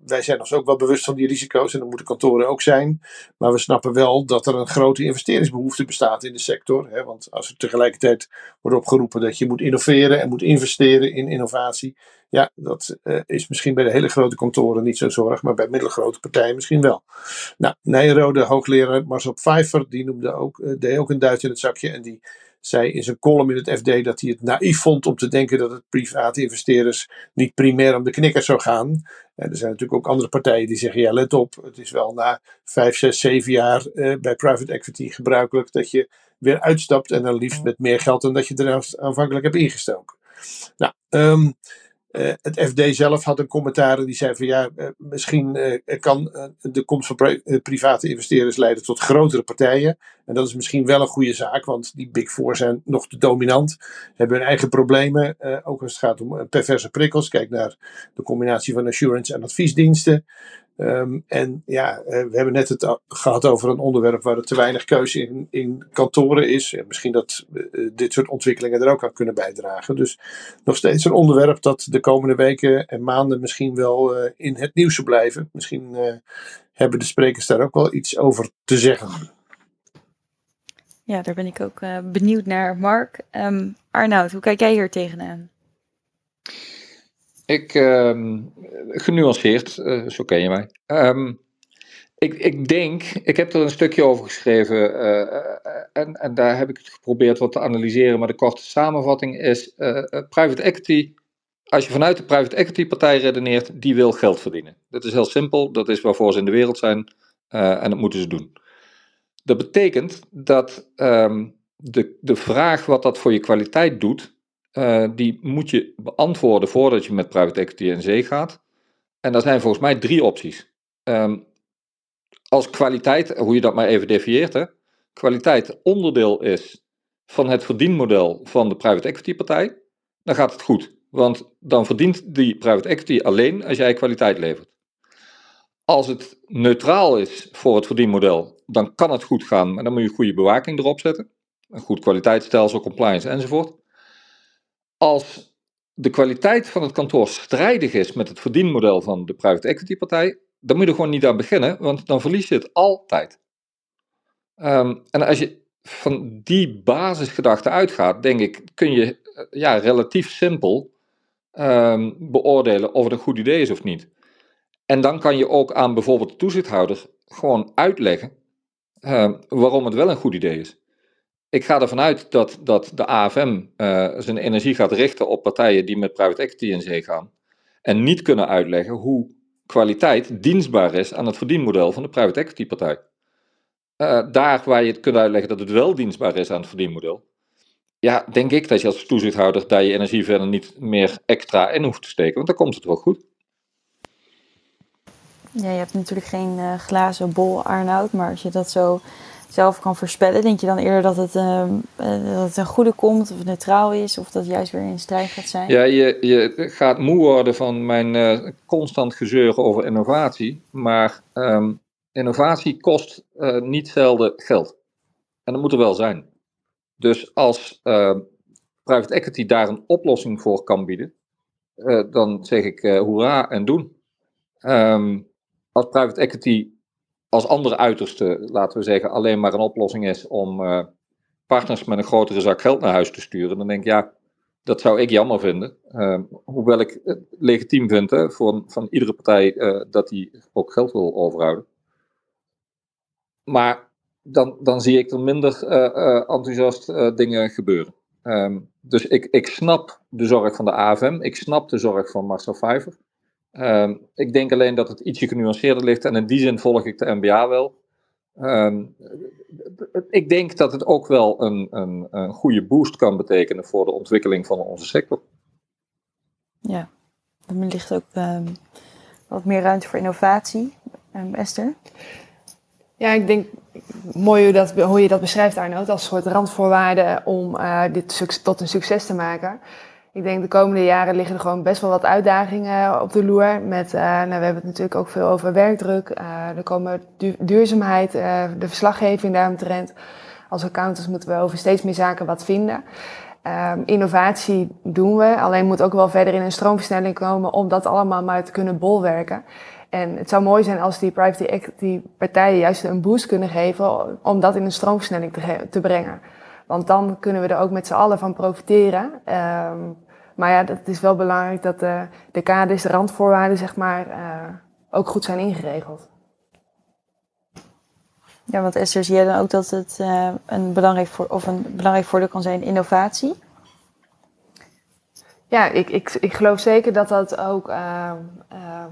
wij zijn ons ook wel bewust van die risico's en dat moeten kantoren ook zijn. Maar we snappen wel dat er een grote investeringsbehoefte bestaat in de sector. Hè, want als er tegelijkertijd wordt opgeroepen dat je moet innoveren en moet investeren in innovatie. Ja, dat uh, is misschien bij de hele grote kantoren niet zo zorg, maar bij middelgrote partijen misschien wel. Nou, Nijrode, hoogleraar Marcel Pfeiffer, die noemde ook, deed ook een duit in het zakje en die zei in zijn column in het FD dat hij het naïef vond om te denken dat het private investeerders niet primair om de knikkers zou gaan. En er zijn natuurlijk ook andere partijen die zeggen: ja, let op, het is wel na vijf, zes, zeven jaar uh, bij private equity gebruikelijk dat je weer uitstapt en dan liefst met meer geld dan dat je er aanvankelijk hebt ingestoken. Nou, um, uh, het FD zelf had een commentaar die zei van ja, uh, misschien uh, kan de komst van private investeerders leiden tot grotere partijen. En dat is misschien wel een goede zaak, want die Big Four zijn nog te dominant, hebben hun eigen problemen, ook als het gaat om perverse prikkels. Kijk naar de combinatie van assurance en adviesdiensten. Um, en ja, uh, we hebben net het gehad over een onderwerp waar er te weinig keuze in, in kantoren is. En misschien dat uh, dit soort ontwikkelingen er ook aan kunnen bijdragen. Dus nog steeds een onderwerp dat de komende weken en maanden misschien wel in het nieuws zal blijven. Misschien hebben de sprekers daar ook wel iets over te zeggen. Ja, daar ben ik ook benieuwd naar. Mark, um, Arnoud, hoe kijk jij hier tegenaan? Ik, uh, genuanceerd, zo ken je mij. Ik, ik denk, ik heb er een stukje over geschreven uh, en, en daar heb ik het geprobeerd wat te analyseren, maar de korte samenvatting is, private equity, als je vanuit de private equity partij redeneert, die wil geld verdienen. Dat is heel simpel, dat is waarvoor ze in de wereld zijn en dat moeten ze doen. Dat betekent dat um, de, de vraag wat dat voor je kwaliteit doet, uh, die moet je beantwoorden voordat je met private equity in zee gaat. En daar zijn volgens mij drie opties. Um, als kwaliteit, hoe je dat maar even definieert, hè, kwaliteit onderdeel is van het verdienmodel van de private equity partij, dan gaat het goed. Want dan verdient die private equity alleen als jij kwaliteit levert. Als het neutraal is voor het verdienmodel, dan kan het goed gaan, maar dan moet je goede bewaking erop zetten. Een goed kwaliteitsstelsel, compliance enzovoort. Als de kwaliteit van het kantoor strijdig is met het verdienmodel van de private equity partij, dan moet je er gewoon niet aan beginnen, want dan verlies je het altijd. Um, en als je van die basisgedachte uitgaat, denk ik, kun je eh, ja, relatief simpel um, beoordelen of het een goed idee is of niet. En dan kan je ook aan bijvoorbeeld de toezichthouder gewoon uitleggen uh, waarom het wel een goed idee is ik ga ervan uit dat, dat de AFM eh, zijn energie gaat richten op partijen die met private equity in zee gaan. En niet kunnen uitleggen hoe kwaliteit dienstbaar is aan het verdienmodel van de private equity partij. Uh, daar waar je het kunt uitleggen dat het wel dienstbaar is aan het verdienmodel. Ja, denk ik dat je als toezichthouder daar je energie verder niet meer extra in hoeft te steken, want dan komt het wel goed. Ja, je hebt natuurlijk geen uh, glazen bol, Arnoud, maar als je dat zo zelf kan voorspellen? Denk je dan eerder dat het, uh, dat het een goede komt of neutraal is of dat juist weer in strijd gaat zijn? Ja, je, je gaat moe worden van mijn uh, constant gezeur over innovatie, maar um, innovatie kost uh, niet zelden geld. En dat moet er wel zijn. Dus als ehm, private equity daar een oplossing voor kan bieden, dan zeg ik hoera en doen. Als private equity als andere uiterste, laten we zeggen, alleen maar een oplossing is om uh, partners met een grotere zak geld naar huis te sturen, dan denk ik ja, dat zou ik jammer vinden. Uh, hoewel ik het legitiem vind hè, voor, van iedere partij uh, dat die ook geld wil overhouden. Maar dan, dan zie ik er minder enthousiast dingen gebeuren. Um, dus ik, ik snap de zorg van de AFM, ik snap de zorg van Marcel Vijver. Um, ik denk alleen dat het ietsje genuanceerder ligt en in die zin volg ik de MBA wel. Um, ik denk dat het ook wel een, een, een, goede boost kan betekenen voor de ontwikkeling van onze sector. Ja, er ligt ook um, wat meer ruimte voor innovatie. Esther? Ja, ik denk mooi hoe, dat, hoe je dat beschrijft, Arnoud, als soort randvoorwaarde om uh, dit tot een succes te maken. Ik denk de komende jaren liggen er gewoon best wel wat uitdagingen op de loer. Met, uh, nou, we hebben het natuurlijk ook veel over werkdruk. Uh, er komen du duurzaamheid, uh, de verslaggeving daaromtrent. Als accountants moeten we over steeds meer zaken wat vinden. Um, innovatie doen we, alleen moet ook wel verder in een stroomversnelling komen om dat allemaal maar te kunnen bolwerken. En het zou mooi zijn als die private equity partijen juist een boost kunnen geven om dat in een stroomversnelling te, te brengen. Want dan kunnen we er ook met z'n allen van profiteren. Um, maar ja, het is wel belangrijk dat de, de kaders, de randvoorwaarden, zeg maar, uh, ook goed zijn ingeregeld. Ja, want Esther, zie jij dan ook dat het uh, een, belangrijk voor, of een belangrijk voordeel kan zijn innovatie? Ja, ik, ik, ik geloof zeker dat dat ook, uh, uh,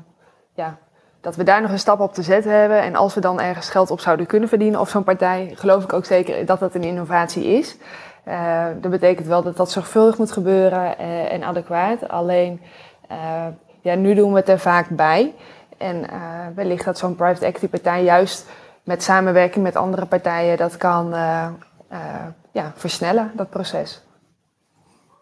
ja, dat we daar nog een stap op te zetten hebben. En als we dan ergens geld op zouden kunnen verdienen op zo'n partij, geloof ik ook zeker dat dat een innovatie is. Uh, dat betekent wel dat dat zorgvuldig moet gebeuren en adequaat. Alleen, ja, nu doen we het er vaak bij. En wellicht dat zo'n private equity partij juist met samenwerking met andere partijen dat kan ja, versnellen, dat proces.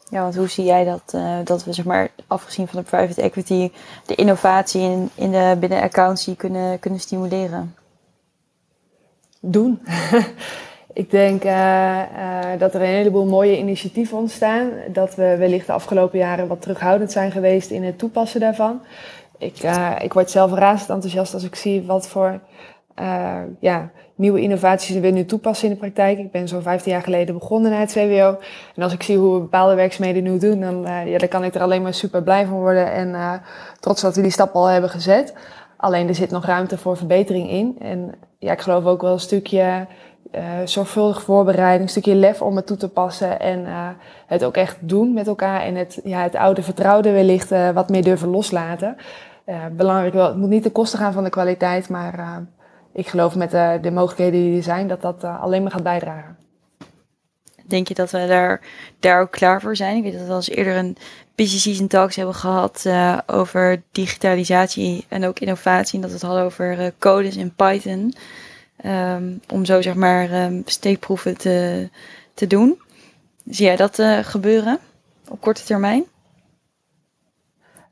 Ja, want hoe zie jij dat, uh, dat we, zeg maar, afgezien van de private equity, de innovatie in, in de binnen kunnen, kunnen stimuleren? Doen. Ik denk uh, uh, dat er een heleboel mooie initiatieven ontstaan. Dat we wellicht de afgelopen jaren wat terughoudend zijn geweest in het toepassen daarvan. Ik, ik word zelf razend enthousiast als ik zie wat voor ja, nieuwe innovaties we nu toepassen in de praktijk. Ik ben zo'n 15 jaar geleden begonnen na het VWO. En als ik zie hoe we bepaalde werkzaamheden nu doen, dan, uh, ja, kan ik er alleen maar super blij van worden. En uh, trots dat we die stap al hebben gezet. Alleen er zit nog ruimte voor verbetering in. En ja, ik geloof ook wel een stukje zorgvuldig voorbereiding, een stukje lef om het toe te passen. En het ook echt doen met elkaar. En het, ja, het oude vertrouwde wellicht wat meer durven loslaten. belangrijk wel, het moet niet ten koste gaan van de kwaliteit, maar ik geloof met de, de mogelijkheden die er zijn, dat dat uh, alleen maar gaat bijdragen. Denk je dat we daar, daar ook klaar voor zijn? Ik weet dat we al eens eerder een busy season talks hebben gehad uh, over digitalisatie en ook innovatie. En dat we het hadden over codes in Python. Um, om zo zeg maar um, steekproeven te, te doen. Zie jij dat gebeuren op korte termijn?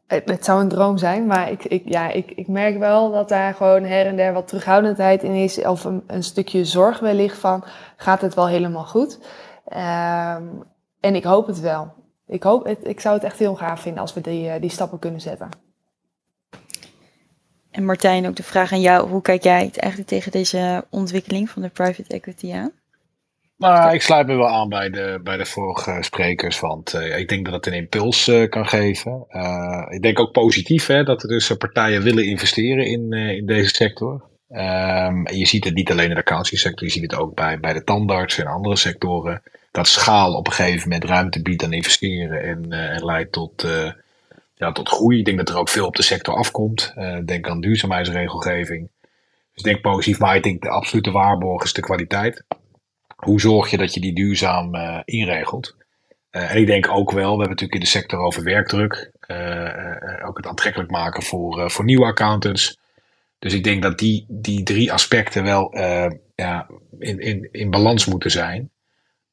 Het, zou een droom zijn, maar ik, ik, ja, ik, ik merk wel dat daar gewoon her en der wat terughoudendheid in is. Of een, een stukje zorg wellicht van, gaat het wel helemaal goed? Um, en ik hoop het wel. Ik, hoop het, ik zou het echt heel gaaf vinden als we die, uh, die stappen kunnen zetten. En Martijn, ook de vraag aan jou. Hoe kijk jij eigenlijk tegen deze ontwikkeling van de private equity aan? Nou, ik sluit me wel aan bij de, bij de vorige sprekers, want uh, ik denk dat het een impuls uh, kan geven. Uh, ik denk ook positief hè, dat er dus partijen willen investeren in, in deze sector. Um, en je ziet het niet alleen in de accountancy sector, je ziet het ook bij, bij de tandarts en andere sectoren. Dat schaal op een gegeven moment ruimte biedt aan investeren en, en leidt tot, ja, tot groei. Ik denk dat er ook veel op de sector afkomt. denk aan duurzaamheidsregelgeving. Dus ik denk positief, maar ik denk de absolute waarborg is de kwaliteit hoe zorg je dat je die duurzaam uh, inregelt? Uh, en ik denk ook wel, we hebben natuurlijk in de sector over werkdruk, uh, ook het aantrekkelijk maken voor, voor nieuwe accountants. Dus ik denk dat die, die drie aspecten wel ja, in, in, in balans moeten zijn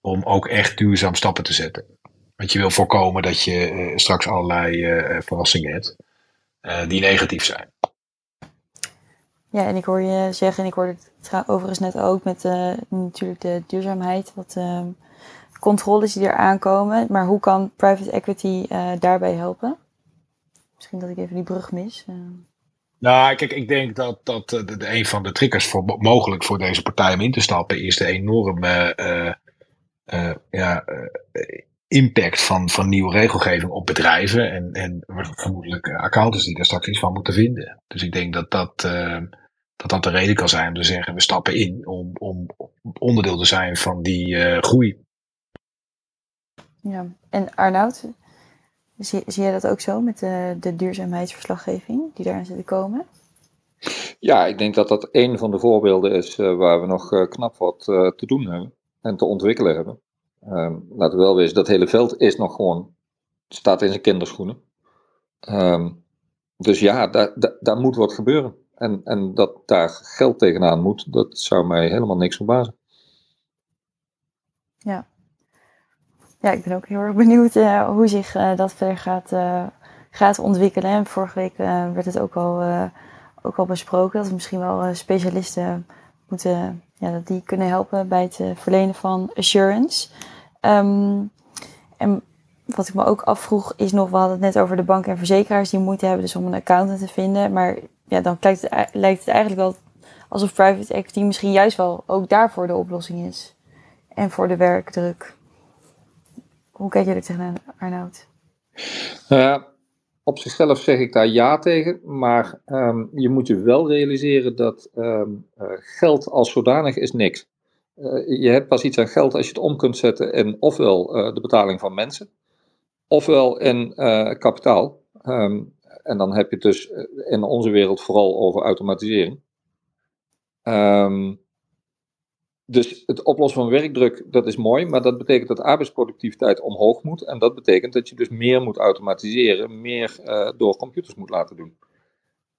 om ook echt duurzaam stappen te zetten. Want je wil voorkomen dat je straks allerlei verrassingen hebt die negatief zijn. Ja, en ik hoor je zeggen, en ik hoorde het overigens net ook met uh, natuurlijk de duurzaamheid, wat uh, controles die er aankomen. Maar hoe kan private equity uh, daarbij helpen? Misschien dat ik even die brug mis. Uh. Nou, kijk, ik denk dat, dat de, een van de triggers voor, mogelijk voor deze partij om in te stappen is de enorme ja, impact van, van nieuwe regelgeving op bedrijven en, en vermoedelijk accountants die daar straks iets van moeten vinden. Dus ik denk dat dat dat dat de reden kan zijn om te zeggen, we stappen in om, om onderdeel te zijn van die uh, groei. Ja, en Arnoud, zie, zie jij dat ook zo met de, de duurzaamheidsverslaggeving die daarin zit te komen? Ja, ik denk dat dat een van de voorbeelden is uh, waar we nog uh, knap wat te doen hebben en te ontwikkelen hebben. Um, laten we wel wezen, dat hele veld is nog gewoon, staat in zijn kinderschoenen. Um, dus ja, daar, daar, daar moet wat gebeuren. En, en dat daar geld tegenaan moet, dat zou mij helemaal niks verbazen. Ja. Ja, ik ben ook heel erg benieuwd uh, hoe zich uh, dat verder gaat, uh, gaat ontwikkelen. En vorige week werd het ook al, ook al besproken dat we misschien wel specialisten moeten, ja, dat die kunnen helpen bij het verlenen van assurance. Um, en wat ik me ook afvroeg is nog, we hadden het net over de banken en verzekeraars die moeite hebben dus om een accountant te vinden. Maar ja, dan lijkt het, eigenlijk wel alsof private equity misschien juist wel ook daarvoor de oplossing is. En voor de werkdruk. Hoe kijk je er tegenaan, Arnoud? Nou ja, op zichzelf zeg ik daar ja tegen, maar ehm, je moet je wel realiseren dat ehm, eh, geld als zodanig is niks. Uh, je hebt pas iets aan geld als je het om kunt zetten in ofwel de betaling van mensen, ofwel in kapitaal. Um, en dan heb je het dus in onze wereld vooral over automatisering. Um, dus het oplossen van werkdruk, dat is mooi, maar dat betekent dat arbeidsproductiviteit omhoog moet. En dat betekent dat je dus meer moet automatiseren, meer uh, door computers moet laten doen.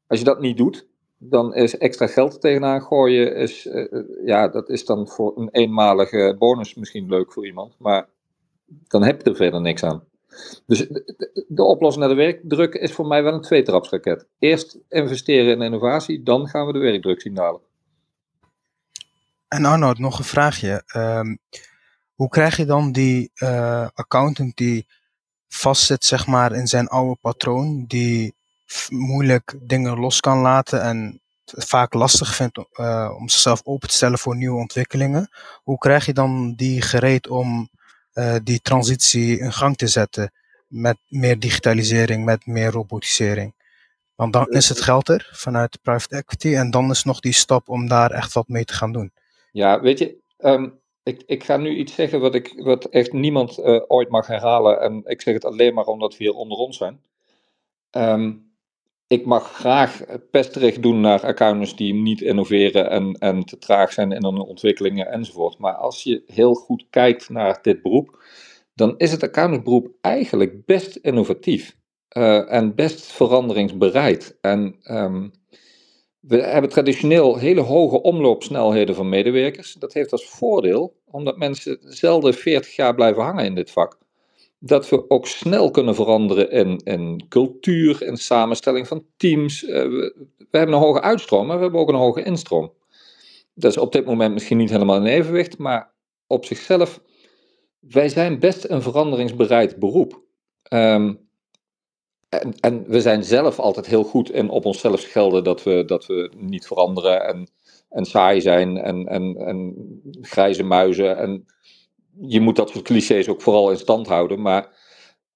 Als je dat niet doet, dan is extra geld tegenaan gooien, is, uh, ja, dat is dan voor een eenmalige bonus misschien leuk voor iemand, maar dan heb je er verder niks aan. Dus de, oplossing naar de werkdruk is voor mij wel een tweetrapsraket. Eerst investeren in innovatie, dan gaan we de werkdruk zien dalen. En Arnoud, nog een vraagje. Um, hoe krijg je dan die uh, accountant die vastzit zeg maar, in zijn oude patroon, die moeilijk dingen los kan laten en vaak lastig vindt uh, om zichzelf open te stellen voor nieuwe ontwikkelingen? Hoe krijg je dan die gereed om uh, die transitie in gang te zetten met meer digitalisering, met meer robotisering? Want dan is het geld er vanuit private equity en dan is nog die stap om daar echt wat mee te gaan doen. Ja, weet je, um, ik, ik ga nu iets zeggen wat, ik, wat echt niemand uh, ooit mag herhalen. En ik zeg het alleen maar omdat we hier onder ons zijn. Um, ik mag graag pesterig doen naar accountants die niet innoveren en, en te traag zijn in hun ontwikkelingen enzovoort. Maar als je heel goed kijkt naar dit beroep, dan is het accountantberoep eigenlijk best innovatief. Uh, en best veranderingsbereid. En um, we hebben traditioneel hele hoge omloopsnelheden van medewerkers. Dat heeft als voordeel, omdat mensen zelden 40 jaar blijven hangen in dit vak, dat we ook snel kunnen veranderen in, in cultuur, in samenstelling van teams. Uh, we, hebben een hoge uitstroom, maar we hebben ook een hoge instroom. Dat is op dit moment misschien niet helemaal in evenwicht, maar op zichzelf, wij zijn best een veranderingsbereid beroep. Um, en, en, we zijn zelf altijd heel goed in op onszelf schelden dat we, dat we niet veranderen en, en saai zijn en, en, en grijze muizen. En je moet dat soort clichés ook vooral in stand houden, maar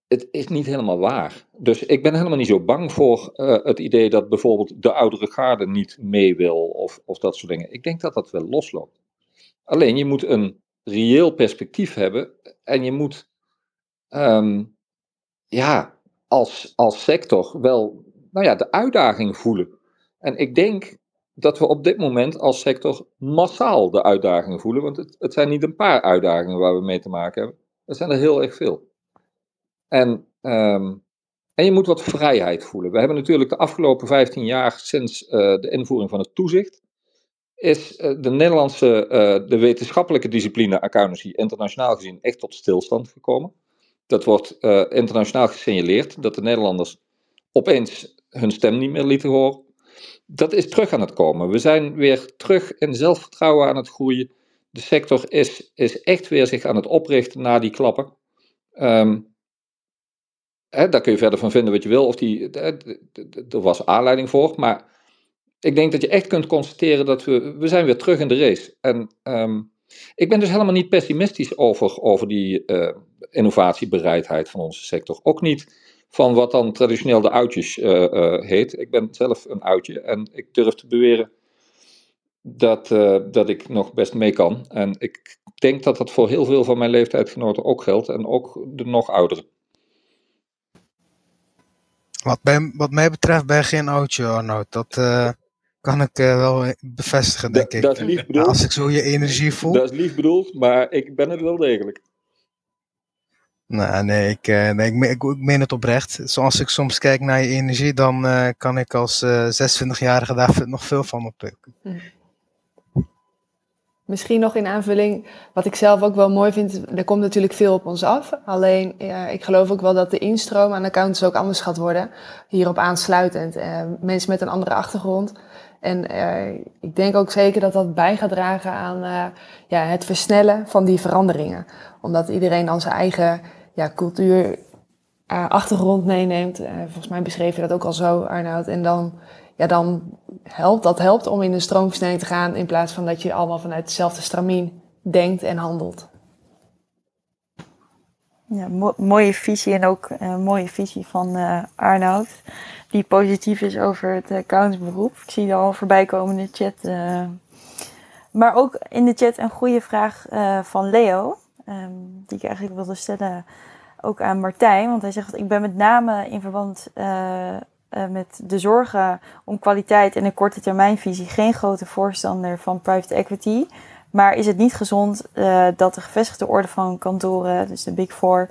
het is niet helemaal waar. Dus ik ben helemaal niet zo bang voor uh, het idee dat bijvoorbeeld de oudere garde niet mee wil of, of dat soort dingen. Ik denk dat dat wel losloopt. Alleen je moet een reëel perspectief hebben en je moet, um, ja, als, als sector wel nou ja, de uitdaging voelen. En ik denk dat we op dit moment als sector massaal de uitdaging voelen. Want het, het zijn niet een paar uitdagingen waar we mee te maken hebben. Er zijn er heel erg veel. En, um, en je moet wat vrijheid voelen. We hebben natuurlijk de afgelopen 15 jaar sinds uh, de invoering van het toezicht. Is uh, de Nederlandse, uh, de wetenschappelijke discipline accountancy internationaal gezien echt tot stilstand gekomen. Dat wordt internationaal gesignaleerd dat de Nederlanders opeens hun stem niet meer lieten horen. Dat is terug aan het komen. We zijn weer terug in zelfvertrouwen aan het groeien. De sector is, is echt weer zich aan het oprichten na die klappen. Um, hè, daar kun je verder van vinden wat je wil. Of die, er was aanleiding voor. Maar ik denk dat je echt kunt constateren dat we, we zijn weer terug in de race. En um, ik ben dus helemaal niet pessimistisch over, over die uh, innovatiebereidheid van onze sector. Ook niet van wat dan traditioneel de oudjes uh, uh, heet. Ik ben zelf een oudje en ik durf te beweren dat, dat ik nog best mee kan. En ik denk dat dat voor heel veel van mijn leeftijdgenoten ook geldt en ook de nog ouderen. Wat, bij, wat mij betreft ben je geen oudje, Arnoud. Dat, kan ik uh, wel bevestigen, denk ik. Dat is lief bedoeld. Als ik zo je energie voel. Dat is lief bedoeld, maar ik ben het wel degelijk. Nou, nee, ik, uh, nee ik, ik, ik, meen het oprecht. Zoals ik soms kijk naar je energie, dan uh, kan ik als 26-jarige daar nog veel van oppikken. Hm. Misschien nog in aanvulling, wat ik zelf ook wel mooi vind, er komt natuurlijk veel op ons af. Alleen, ik geloof ook wel dat de instroom aan accountants ook anders gaat worden. Hierop aansluitend. mensen met een andere achtergrond en uh, ik denk ook zeker dat dat bij gaat dragen aan uh, ja, het versnellen van die veranderingen. Omdat iedereen dan zijn eigen ja, cultuur, uh, achtergrond meeneemt. volgens mij beschreef je dat ook al zo, Arnoud. En dan, ja, dan helpt dat helpt om in een stroomversnelling te gaan in plaats van dat je allemaal vanuit hetzelfde stramien denkt en handelt. Ja, mooie visie en ook een mooie visie van uh, Arnoud. Die positief is over het accountsberoep. Ik zie het al voorbij komen in de chat. Maar ook in de chat een goede vraag van Leo. Um, die ik eigenlijk wilde stellen ook aan Martijn. Want hij zegt, ik ben met name in verband met de zorgen om kwaliteit en een korte termijnvisie geen grote voorstander van private equity. Maar is het niet gezond uh, dat de gevestigde orde van kantoren, dus de Big Four,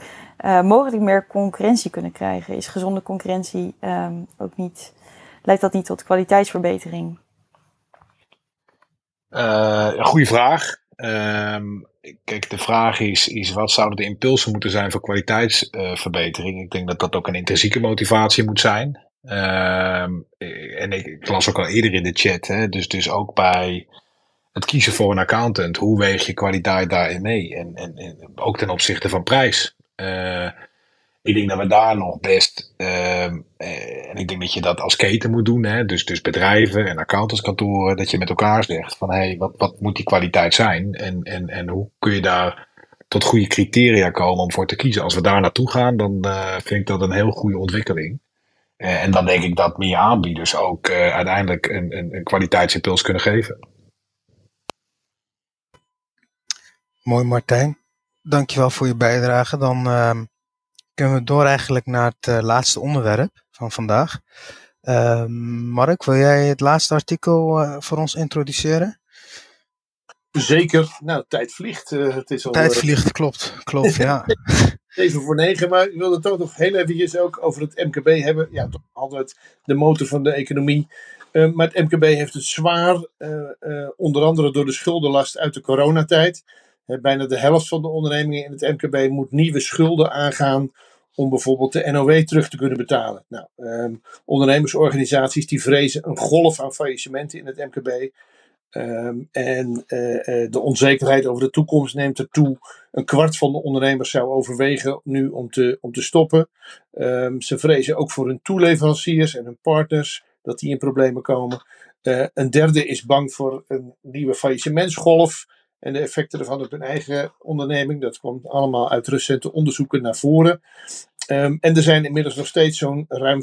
mogelijk meer concurrentie kunnen krijgen? Is gezonde concurrentie um, ook niet, leidt dat niet tot kwaliteitsverbetering? Goede vraag. Um, kijk, de vraag is, is wat zouden de impulsen moeten zijn voor kwaliteitsverbetering? ik denk dat dat ook een intrinsieke motivatie moet zijn. Um, en ik, las ook al eerder in de chat, hè, dus, dus ook bij het kiezen voor een accountant, hoe weeg je kwaliteit daarin mee? En, en, ook ten opzichte van prijs. Uh, ik denk dat we daar nog best, uh, en ik denk dat je dat als keten moet doen, hè? Dus, dus bedrijven en accountantskantoren, dat je met elkaar zegt van hé, hey, wat, wat moet die kwaliteit zijn? En, en, en hoe kun je daar tot goede criteria komen om voor te kiezen? Als we daar naartoe gaan, dan uh, vind ik dat een heel goede ontwikkeling. en dan denk ik dat meer aanbieders ook uiteindelijk een, een, een kwaliteitsimpuls kunnen geven. Mooi Martijn, dankjewel voor je bijdrage. Dan uh, kunnen we door eigenlijk naar het uh, laatste onderwerp van vandaag. Uh, Mark, wil jij het laatste artikel uh, voor ons introduceren? Zeker. Nou, tijd vliegt. het is al, tijd vliegt, klopt. Klopt, ja. Even voor negen, maar ik wilde toch nog heel eventjes ook over het MKB hebben. Ja, toch altijd de motor van de economie. maar het MKB heeft het zwaar, onder andere door de schuldenlast uit de coronatijd bijna de helft van de ondernemingen in het MKB moet nieuwe schulden aangaan om bijvoorbeeld de NOW terug te kunnen betalen. Nou, ehm, ondernemersorganisaties die vrezen een golf aan faillissementen in het MKB. Ehm, en uh, uh, de onzekerheid over de toekomst neemt er toe. Een kwart van de ondernemers zou overwegen nu om te, om te stoppen. Um, ze vrezen ook voor hun toeleveranciers en hun partners dat die in problemen komen. Uh, een derde is bang voor een nieuwe faillissementsgolf en de effecten ervan op hun eigen onderneming. Dat komt allemaal uit recente onderzoeken naar voren. Um, en er zijn inmiddels nog steeds zo'n ruim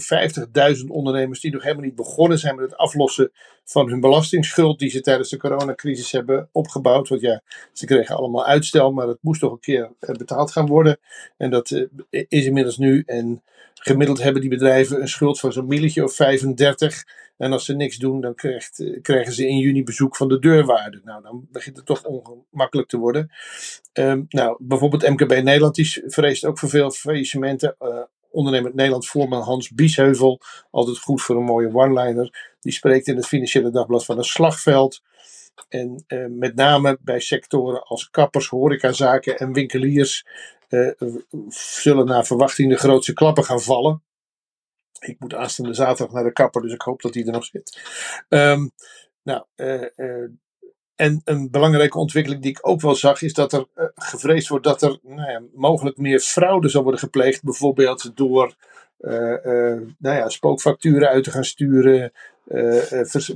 50.000 ondernemers die nog helemaal niet begonnen zijn met het aflossen van hun belastingsschuld die ze tijdens de coronacrisis hebben opgebouwd. Want ja, ze kregen allemaal uitstel, maar het moest toch een keer eh, betaald gaan worden. En dat uh, is inmiddels nu. En gemiddeld hebben die bedrijven een schuld van zo'n milletje of 35. En als ze niks doen, dan eh, krijgen ze in juni bezoek van de deurwaarde. Nou, dan begint het toch ongemakkelijk te worden. Um, nou, bijvoorbeeld MKB Nederland, die vreest ook voor veel faillissementen. Uh, ondernemer Nederland voorman Hans Biesheuvel, altijd goed voor een mooie one-liner. Die spreekt in het Financiële Dagblad van een slagveld. En uh, met name bij sectoren als kappers, horecazaken en winkeliers zullen naar verwachting de grootste klappen gaan vallen. Ik moet aanstaande zaterdag naar de kapper, dus ik hoop dat die er nog zit. Um, nou, uh, uh, en een belangrijke ontwikkeling die ik ook wel zag, is dat er uh, gevreesd wordt dat er nou ja, mogelijk meer fraude zal worden gepleegd. Bijvoorbeeld door nou ja, spookfacturen uit te gaan sturen.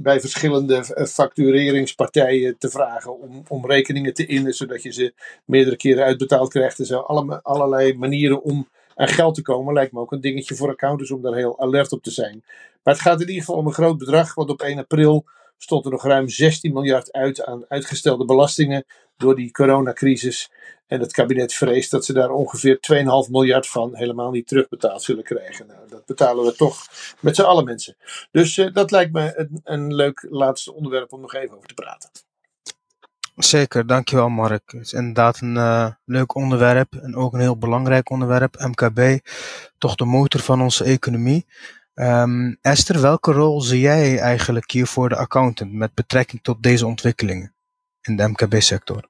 Bij verschillende factureringspartijen te vragen om, om rekeningen te innen, zodat je ze meerdere keren uitbetaald krijgt. Er zijn alle, allerlei manieren om aan geld te komen, lijkt me ook een dingetje voor accountants om daar heel alert op te zijn. Maar het gaat in ieder geval om een groot bedrag, want op 1 april stond er nog ruim 16 miljard uit aan uitgestelde belastingen door die coronacrisis. En het kabinet vreest dat ze daar ongeveer 2,5 miljard van helemaal niet terugbetaald zullen krijgen. Nou, dat betalen we toch met z'n allen mensen. Dus uh, dat lijkt me een, een leuk laatste onderwerp om nog even over te praten. Zeker, dankjewel Mark. Het is inderdaad een uh, leuk onderwerp en ook een heel belangrijk onderwerp. MKB, toch de motor van onze economie. Um, Esther, welke rol zie jij eigenlijk hier voor de accountant met betrekking tot deze ontwikkelingen in de MKB-sector?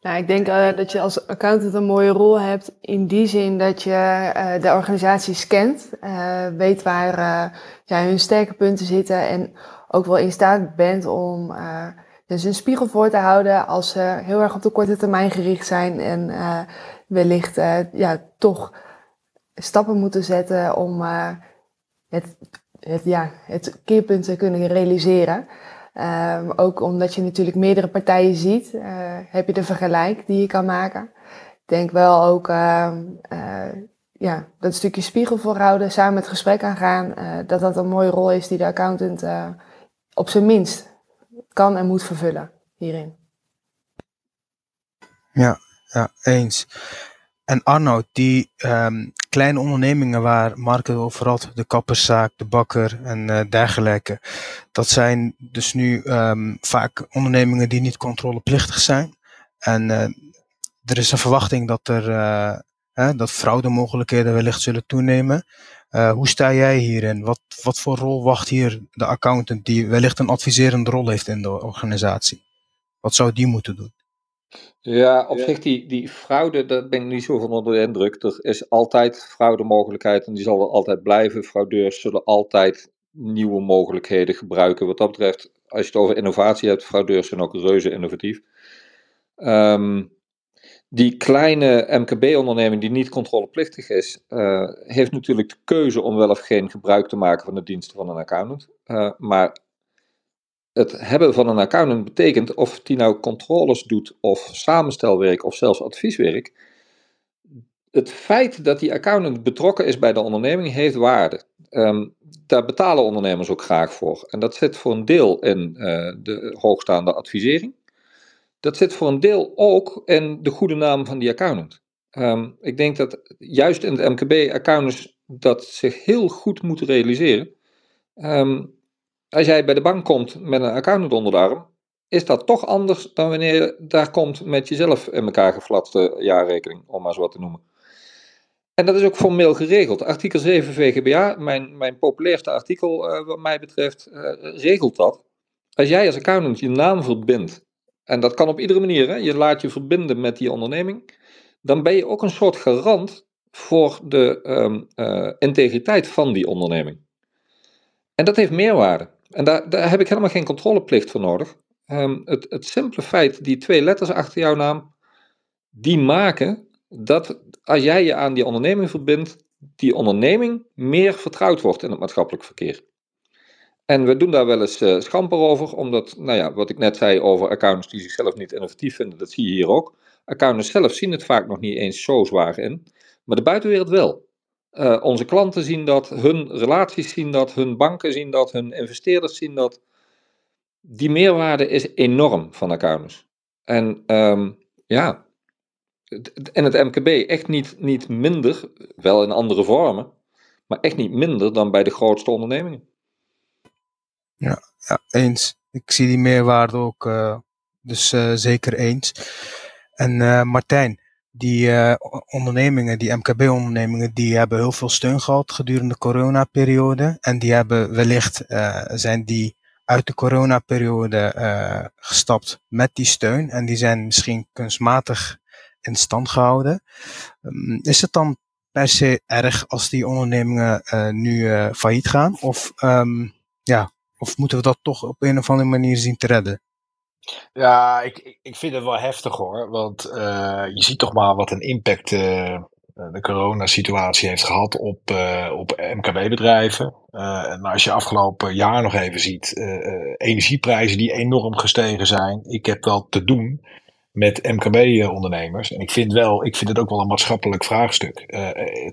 Nou, ik denk uh, dat je als accountant een mooie rol hebt in die zin dat je uh, de organisaties kent, weet waar ja, hun sterke punten zitten en ook wel in staat bent om dus een spiegel voor te houden als ze heel erg op de korte termijn gericht zijn en wellicht ja, toch stappen moeten zetten om het, het, ja, het keerpunt te kunnen realiseren. Ehm, ook omdat je natuurlijk meerdere partijen ziet, uh, heb je de vergelijk die je kan maken. Ik denk wel ook uh, ja, dat stukje spiegel voorhouden, samen het gesprek aangaan, dat dat een mooie rol is die de accountant op zijn minst kan en moet vervullen hierin. Ja, ja eens. En Arnoud, die um, kleine ondernemingen waar Mark het over had, de kapperszaak, de bakker en uh, dergelijke, dat zijn dus nu um, vaak ondernemingen die niet controleplichtig zijn. En uh, er is een verwachting dat er uh, hè, dat fraudemogelijkheden wellicht zullen toenemen. Hoe sta jij hierin? Wat, wat voor rol wacht hier de accountant die wellicht een adviserende rol heeft in de organisatie? Wat zou die moeten doen? Ja, op zich die, die fraude, daar ben ik niet zo van onder de indruk. Er is altijd fraudemogelijkheid en die zal er altijd blijven. Fraudeurs zullen altijd nieuwe mogelijkheden gebruiken. Wat dat betreft, als je het over innovatie hebt, fraudeurs zijn ook reuze innovatief. Um, die kleine MKB-onderneming die niet controleplichtig is, uh, heeft natuurlijk de keuze om wel of geen gebruik te maken van de diensten van een accountant. Uh, maar het hebben van een accountant betekent of die nou controles doet of samenstelwerk of zelfs advieswerk. Het feit dat die accountant betrokken is bij de onderneming heeft waarde. Um, daar betalen ondernemers ook graag voor. En dat zit voor een deel in uh, de hoogstaande advisering. Dat zit voor een deel ook in de goede naam van die accountant. Um, ik denk dat juist in het MKB accountants dat zich heel goed moeten realiseren. Um, als jij bij de bank komt met een accountant onder de arm, is dat toch anders dan wanneer je daar komt met jezelf in elkaar geflatste jaarrekening, om maar eens wat te noemen. En dat is ook formeel geregeld. Artikel 7 VGBA, mijn, mijn populairste artikel uh, wat mij betreft, uh, regelt dat. Als jij als accountant je naam verbindt, en dat kan op iedere manier, hè, je laat je verbinden met die onderneming, dan ben je ook een soort garant voor de um, uh, integriteit van die onderneming. En dat heeft meerwaarde. En daar, daar heb ik helemaal geen controleplicht voor nodig. Um, het, het simpele feit, die twee letters achter jouw naam, die maken dat als jij je aan die onderneming verbindt, die onderneming meer vertrouwd wordt in het maatschappelijk verkeer. En we doen daar wel eens uh, schamper over, omdat, nou ja, wat ik net zei over accountants die zichzelf niet innovatief vinden, dat zie je hier ook. Accountants zelf zien het vaak nog niet eens zo zwaar in, maar de buitenwereld wel. Uh, onze klanten zien dat, hun relaties zien dat, hun banken zien dat, hun investeerders zien dat. Die meerwaarde is enorm van accountants. En um, ja, en het MKB echt niet, niet minder, wel in andere vormen, maar echt niet minder dan bij de grootste ondernemingen. Ja, ja eens. Ik zie die meerwaarde ook, uh, dus uh, zeker eens. En Martijn, die ondernemingen, die MKB-ondernemingen, die hebben heel veel steun gehad gedurende de coronaperiode. En die hebben wellicht, zijn die uit de coronaperiode uh, gestapt met die steun. En die zijn misschien kunstmatig in stand gehouden. Um, is het dan per se erg als die ondernemingen nu failliet gaan? Of, um, ja, of moeten we dat toch op een of andere manier zien te redden? Ja, ik, ik vind het wel heftig hoor. Want uh, je ziet toch maar wat een impact uh, de coronasituatie heeft gehad op, uh, op MKB-bedrijven. en als je afgelopen jaar nog even ziet, energieprijzen die enorm gestegen zijn. Ik heb wel te doen met MKB-ondernemers. En ik vind, wel, ik vind het ook wel een maatschappelijk vraagstuk.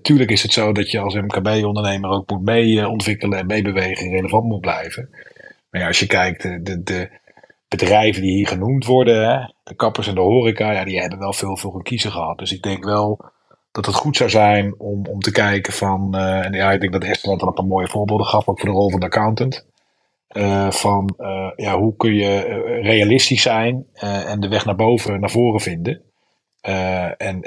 tuurlijk is het zo dat je als MKB-ondernemer ook moet mee ontwikkelen en meebewegen, relevant moet blijven. Maar ja, als je kijkt, de, de, bedrijven die hier genoemd worden, de kappers en de horeca, ja, die hebben wel veel voor hun kiezen gehad. Dus ik denk wel dat het goed zou zijn om, om te kijken van, uh, en ja, ik denk dat net al een paar mooie voorbeelden gaf, ook voor de rol van de accountant. Uh, van uh, ja, hoe kun je realistisch zijn en de weg naar boven, naar voren vinden. en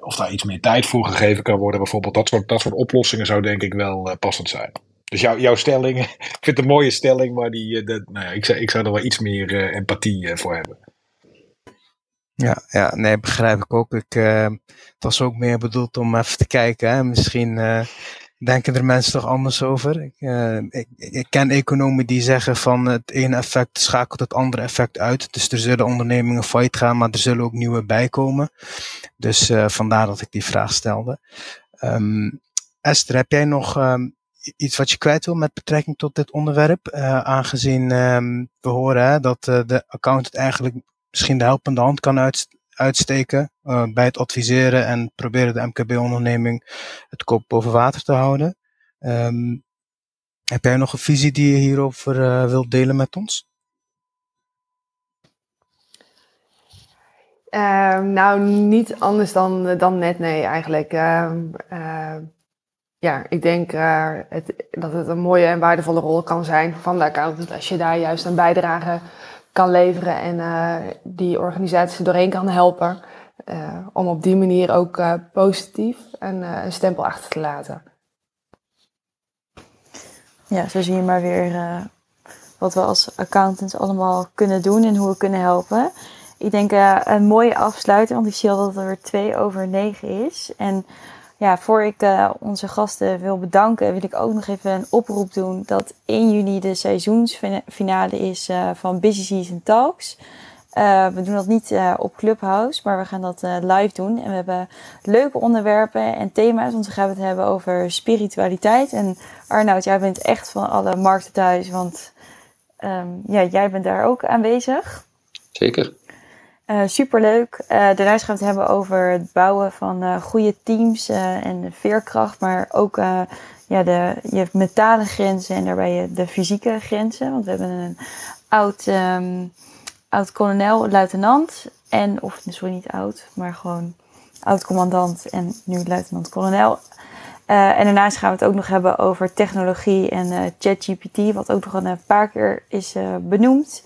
of daar iets meer tijd voor gegeven kan worden, bijvoorbeeld dat soort, dat soort oplossingen zou denk ik wel passend zijn. Dus jou, jouw stelling, ik vind het een mooie stelling, maar die, eh, nou ja, ik, zou, ik zou er wel iets meer empathie voor hebben. Ja, ja, nee, begrijp ik ook. Ik, het was ook meer bedoeld om even te kijken. Hè. Misschien denken er mensen toch anders over. Ik, ik, ik, ken economen die zeggen van het ene effect schakelt het andere effect uit. Dus er zullen ondernemingen failliet gaan, maar er zullen ook nieuwe bijkomen. Dus vandaar dat ik die vraag stelde. Um, Esther, heb jij nog um, iets wat je kwijt wil met betrekking tot dit onderwerp? Uh, aangezien um, we horen hè, dat de accountant eigenlijk misschien de helpende hand kan uit, uitsteken uh, bij het adviseren en proberen de MKB-onderneming het kop boven water te houden. Um, heb jij nog een visie die je hierover wilt delen met ons? Uh, nou, niet anders dan, dan net, nee, eigenlijk. Uh, uh, ja, ik denk het, dat het een mooie en waardevolle rol kan zijn van de accountant als je daar juist een bijdrage kan leveren en uh, die organisatie doorheen kan helpen. Uh, om op die manier ook positief een, een, stempel achter te laten. Ja, zo zie je maar weer wat we als accountants allemaal kunnen doen en hoe we kunnen helpen. Ik denk een mooie afsluiting, want ik zie al dat er twee over negen is. En ja, voor ik uh, onze gasten wil bedanken, wil ik ook nog even een oproep doen dat 1 juni de seizoensfinale is uh, van Busy Season Talks. Uh, we doen dat niet op Clubhouse, maar we gaan dat live doen. En we hebben leuke onderwerpen en thema's, want we gaan het hebben over spiritualiteit. En Arnoud, jij bent echt van alle markten thuis, want um, ja, jij bent daar ook aanwezig. Zeker. Uh, superleuk. Uh, daarnaast gaan we het hebben over het bouwen van uh, goede teams en veerkracht, maar ook ja, de, je mentale grenzen en daarbij de fysieke grenzen. Want we hebben een oud, um, oud kolonel, luitenant en, of sorry, niet oud, maar gewoon oud commandant en nu luitenant-kolonel. en daarnaast gaan we het ook nog hebben over technologie en ChatGPT, wat ook nog een paar keer is benoemd.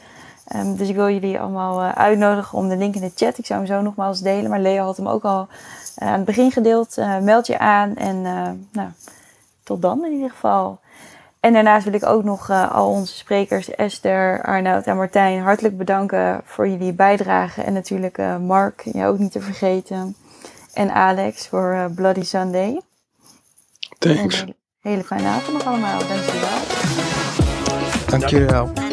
Um, dus ik wil jullie allemaal uh, uitnodigen om de link in de chat. Ik zou hem zo nogmaals delen. Maar Leo had hem ook al uh, aan het begin gedeeld. Uh, meld je aan en nou, tot dan in ieder geval. En daarnaast wil ik ook nog al onze sprekers Esther, Arnoud en Martijn hartelijk bedanken voor jullie bijdrage. En natuurlijk Mark, je ook niet te vergeten. En Alex voor Bloody Sunday. Thanks. Een hele, hele fijne avond nog allemaal. Dankjewel. Dankjewel.